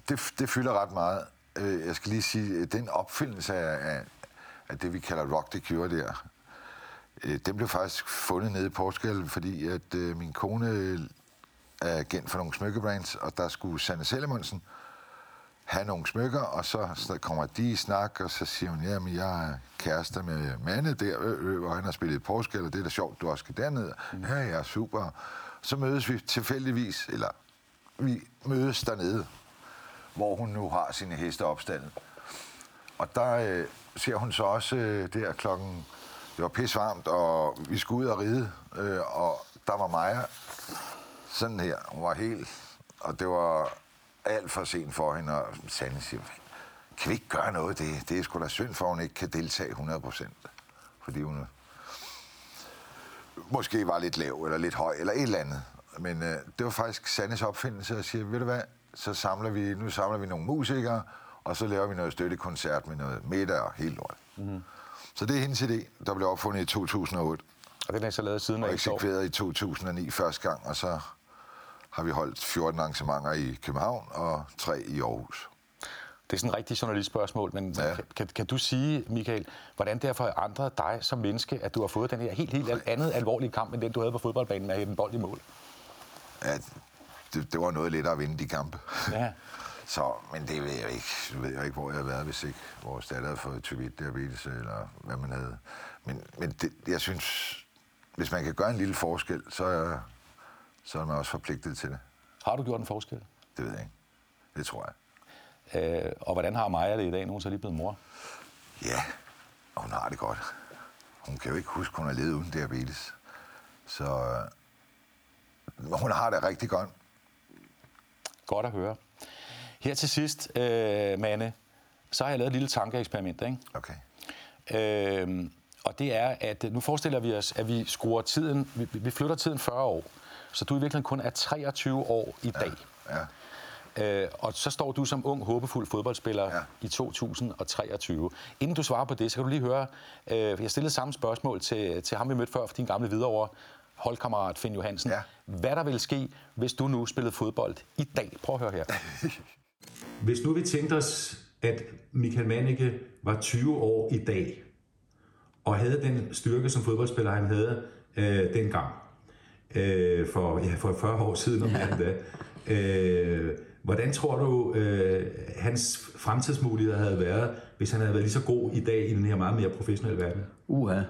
Det, det fylder ret meget. Øh, Jeg skal lige sige, at den opfyldelse af, af, af det, vi kalder Rock the Cure der, øh, den blev faktisk fundet nede i Portugal, fordi at øh, min kone er agent for nogle smykkebrands, og der skulle Sanne Selemonsen have nogle smykker, og så så kommer de i snak, og så siger hun, jamen jeg er kærester med Manne der, øh, øh, og han har spillet i Portugal, og det er da sjovt, du også skal derned. Mm. Ja, ja, super. Så mødes vi tilfældigvis, eller vi mødes dernede, hvor hun nu har sine heste opstallet. Og der øh, ser hun så også øh, der klokken, det var pisse varmt, og vi skulle ud og ride, øh, og der var Maja sådan her, hun var helt, og det var alt for sent for hende, og Sande siger, kan vi ikke gøre noget? Det, det er sgu da synd for, at hun ikke kan deltage 100 procent. Fordi hun øh, måske var lidt lav, eller lidt høj, eller et eller andet. Men øh, det var faktisk Sandes opfindelse, at sige, ved du hvad, så samler vi, nu samler vi nogle musikere, og så laver vi noget støttekoncert med noget middag og helt lort. Mm-hmm. Så det er hendes idé, der blev opfundet i 2008. Og den er så lavet siden og af år. eksekveret i 2009 første gang, og så har vi holdt 14 arrangementer i København og tre i Aarhus. Det er sådan et rigtigt journalistspørgsmål, men ja. kan, kan, kan du sige, Michael, hvordan det har forandret dig som menneske, at du har fået den her helt, helt al- andet alvorlige kamp, end den du havde på fodboldbanen med at hætte en bold i mål? Ja, det, det var noget lettere at vinde de kampe. Ja. Så, men det ved jeg ikke. Nu ved jeg ikke, hvor jeg havde været, hvis ikke vores datter havde fået type 1 diabetes, eller hvad man havde. Men, men det, jeg synes, hvis man kan gøre en lille forskel, så er, så er man også forpligtet til det. Har du gjort en forskel? Det ved jeg ikke. Det tror jeg. Øh, og hvordan har Maja det i dag? Nu er hun så lige blevet mor. Ja, og hun har det godt. Hun kan jo ikke huske, hun har levet uden diabetes. Så øh, hun har det rigtig godt. Godt at høre. Her til sidst, øh, Manne, så har jeg lavet et lille tankeeksperiment. Ikke? Okay. Øh, og det er, at nu forestiller vi os, at vi skruer tiden, vi, vi flytter tiden 40 år. Så du i virkeligheden kun er 23 år i dag. Ja. Øh, og så står du som ung, håbefuld fodboldspiller ja. i 2023. Inden du svarer på det, så kan du lige høre, øh, jeg stillede samme spørgsmål til, til ham, vi mødte før, for din gamle Hvidovre holdkammerat Finn Johansen. Ja. Hvad der ville ske, hvis du nu spillede fodbold i dag? Prøv at høre her. hvis nu vi tænkte os, at Michael Mannicke var 20 år i dag, og havde den styrke som fodboldspiller, han havde øh, dengang, øh, for, ja, for 40 år siden om ja. da, øh, Hvordan tror du, øh, hans fremtidsmuligheder havde været, hvis han havde været lige så god i dag i den her meget mere professionelle verden? Uha.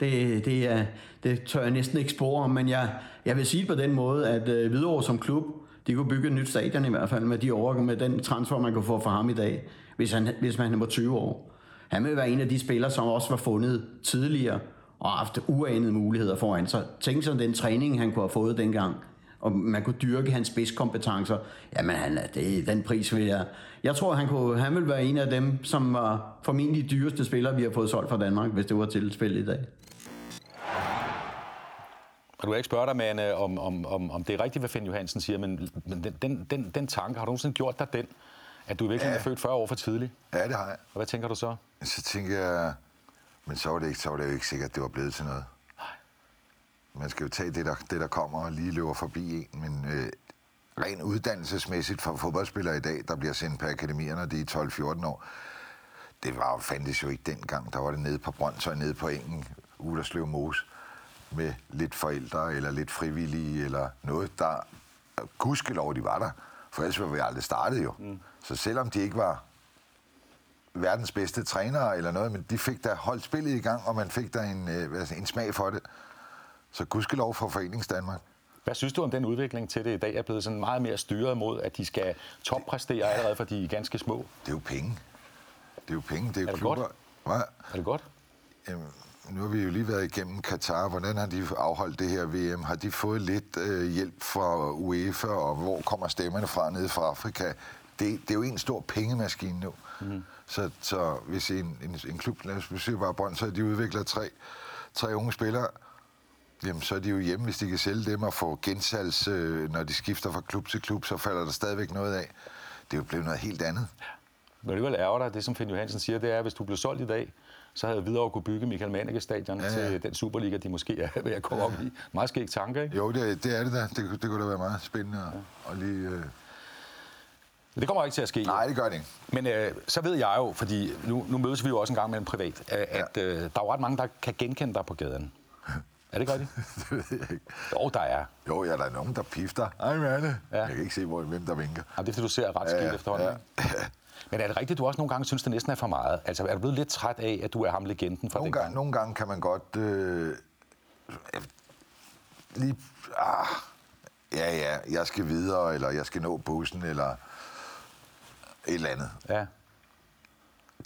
Det, det, er, det tør jeg næsten ikke spore om, men jeg, jeg vil sige på den måde, at øh, Hvidovre som klub, de kunne bygge et nyt stadion i hvert fald med, de over, med den transfer, man kunne få fra ham i dag, hvis, han, hvis man var 20 år. Han vil være en af de spillere, som også var fundet tidligere og haft uanede muligheder foran sig. Tænk sig den træning, han kunne have fået dengang og man kunne dyrke hans spidskompetencer, jamen han, det er den pris, vil jeg... Jeg tror, han, kunne, han vil være en af dem, som var formentlig dyreste spillere, vi har fået solgt fra Danmark, hvis det var tilfældet i dag. Og du vil ikke spørge dig, man, om, om, om, om det er rigtigt, hvad Finn Johansen siger, men, men den, den, den, den tanke, har du nogensinde gjort dig den, at du virkelig ja. er født 40 år for tidligt? Ja, det har jeg. Og hvad tænker du så? Så tænker jeg, men så var det, ikke, så var det jo ikke sikkert, at det var blevet til noget. Man skal jo tage det, der, det, der kommer og lige løber forbi en, men øh, rent uddannelsesmæssigt for fodboldspillere i dag, der bliver sendt på akademierne, de er 12-14 år, det var fandtes jo ikke dengang. Der var det nede på Brøndshøj, nede på engen, Uderslev Mose, med lidt forældre eller lidt frivillige eller noget, der gudskelov, de var der. For ellers var vi aldrig startet jo. Mm. Så selvom de ikke var verdens bedste trænere eller noget, men de fik da holdt spillet i gang, og man fik da en, øh, en smag for det. Så gudskelov for Forenings Danmark. Hvad synes du om den udvikling til det i dag er blevet sådan meget mere styret mod, at de skal toppræstere allerede, for de er ganske små? Det er jo penge. Det er jo penge, det er, er det klubber. Godt? Hvad? Er det godt? Jamen, nu har vi jo lige været igennem Katar. Hvordan har de afholdt det her VM? Har de fået lidt øh, hjælp fra UEFA, og hvor kommer stemmerne fra nede fra Afrika? Det, det er jo en stor pengemaskine nu. Mm. Så, så hvis en, en, en klub, lad os besøge bare Brøndshøj, de udvikler tre, tre unge spillere, Jamen, så er de jo hjemme, hvis de kan sælge dem og få gensalgs, øh, når de skifter fra klub til klub, så falder der stadigvæk noget af. Det er jo blevet noget helt andet. Men alligevel ærger dig, det som Finn Johansen siger, det er, at hvis du blev solgt i dag, så havde Hvidovre kunne bygge Michael Mannicke stadion ja, ja. til den Superliga, de måske er ved at komme ja. op i. Meget skægt tanke, ikke? Jo, det, det er det da. Det, det kunne da være meget spændende ja. og lige... Øh... Det kommer ikke til at ske. Nej, det gør det ikke. Men øh, så ved jeg jo, fordi nu, nu mødes vi jo også en gang med en privat, at, ja. at øh, der er jo ret mange, der kan genkende dig på gaden. Er det godt? det ved jeg ikke. Jo, der er. Jo, ja, der er nogen, der pifter. Ej, Manne. Ja. Jeg kan ikke se, hvor, hvem der vinker. Ja, det er, fordi du ser ret skidt ja, efterhånden. Ja. Men er det rigtigt, du også nogle gange synes, det næsten er for meget? Altså, er du blevet lidt træt af, at du er ham legenden for nogle den gang, gang? Nogle gange kan man godt... Øh, lige... Ah, ja, ja, jeg skal videre, eller jeg skal nå bussen, eller et eller andet. Ja.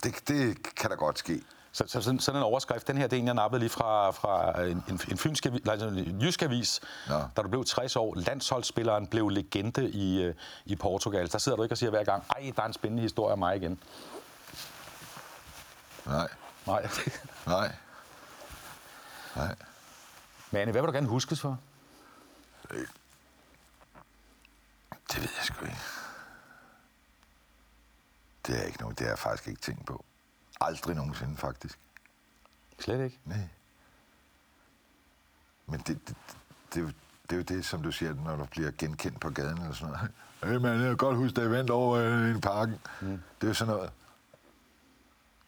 Det, det kan da godt ske. Så, så sådan, sådan en overskrift, den her, det er en, jeg nappede lige fra, fra en, en, en, fynsk, en jysk avis, ja. da du blev 60 år. Landsholdsspilleren blev legende i, øh, i Portugal. Der sidder du ikke og siger hver gang, ej, der er en spændende historie om mig igen. Nej. Nej. Nej. Nej. Mane, hvad vil du gerne huskes for? Det, det ved jeg sgu ikke. Det er ikke noget, det har jeg faktisk ikke tænkt på. Aldrig nogensinde, faktisk. Slet ikke? Nej. Men det, det, det, det er jo det, som du siger, når du bliver genkendt på gaden eller sådan noget. Hey man, jeg kan godt huske, da jeg vandt over øh, en parken. Mm. Det er jo sådan noget.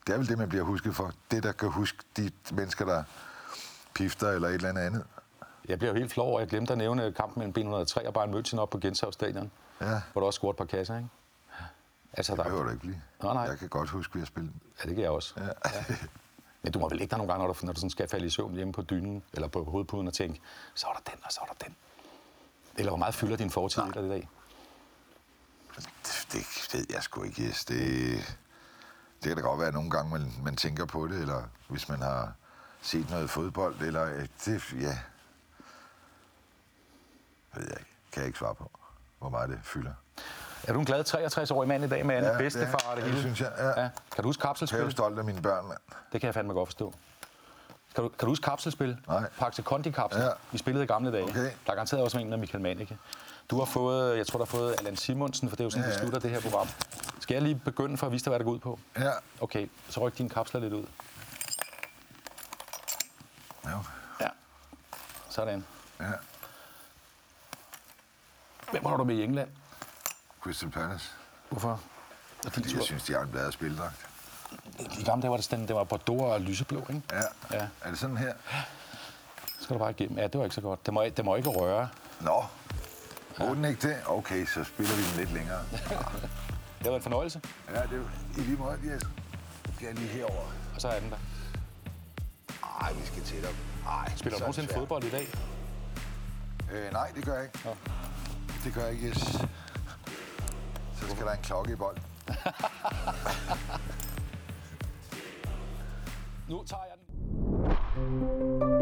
Det er vel det, man bliver husket for. Det, der kan huske de mennesker, der pifter eller et eller andet andet. Jeg bliver jo helt flov, og jeg glemte at nævne kampen mellem B103 og Bayern München op på Gentofte Stadion. Ja. Hvor du også scoret et par kasser, ikke? Altså, det behøver der... du ikke blive. Nej, nej. Jeg kan godt huske, at vi har spillet. Ja, det kan jeg også. Ja. ja. Men du må vel ikke der nogle gange, når du, når du sådan skal falde i søvn hjemme på dynen, eller på hovedpuden og tænke, så er der den, og så er der den. Eller hvor meget fylder din fortid i i dag? Det, det ved jeg sgu ikke, yes. Det, det kan da godt være, at nogle gange man, man tænker på det, eller hvis man har set noget fodbold, eller øh, det, ja. Ved jeg ikke. Kan jeg ikke svare på, hvor meget det fylder. Er du en glad 63-årig mand i dag med Anne ja, bedstefar og det, hele? det synes jeg, ja. ja. Kan du huske kapselspil? Jeg er stolt af mine børn, mand. Det kan jeg fandme godt forstå. Kan du, kan du huske kapselspil? Nej. Paxe Kondi kapsel. Ja. Vi spillede i gamle dage. Okay. Der er garanteret også en med Michael Mannicke. Du har fået, jeg tror, du har fået Allan Simonsen, for det er jo sådan, ja, Ja, vi slutter det her program. Skal jeg lige begynde for at vise dig, hvad det går ud på? Ja. Okay, så ryk dine kapsler lidt ud. Ja. Ja. Sådan. Ja. Hvem var du med i England? Crystal Palace. Hvorfor? Fordi jeg synes, de har en bladet spildragt. I gamle dage var det sådan, det var Bordeaux og lyseblå, ikke? Ja. Ja. Er det sådan her? Så skal du bare igennem. Ja, det var ikke så godt. Det må, det må ikke røre. Nå. Må den ikke det? Okay, så spiller vi den lidt længere. Det var en fornøjelse. Ja, det er i lige måde, Jes. Skal jeg lige herover? Og så er den der. Ej, vi skal tættere. Ej, Spiller du er nogensinde fodbold i dag? Øh, nej, det gør jeg ikke. Nå. Det gør jeg ikke, Jes. Så skal der en klokke i bold. Nu tager jeg den.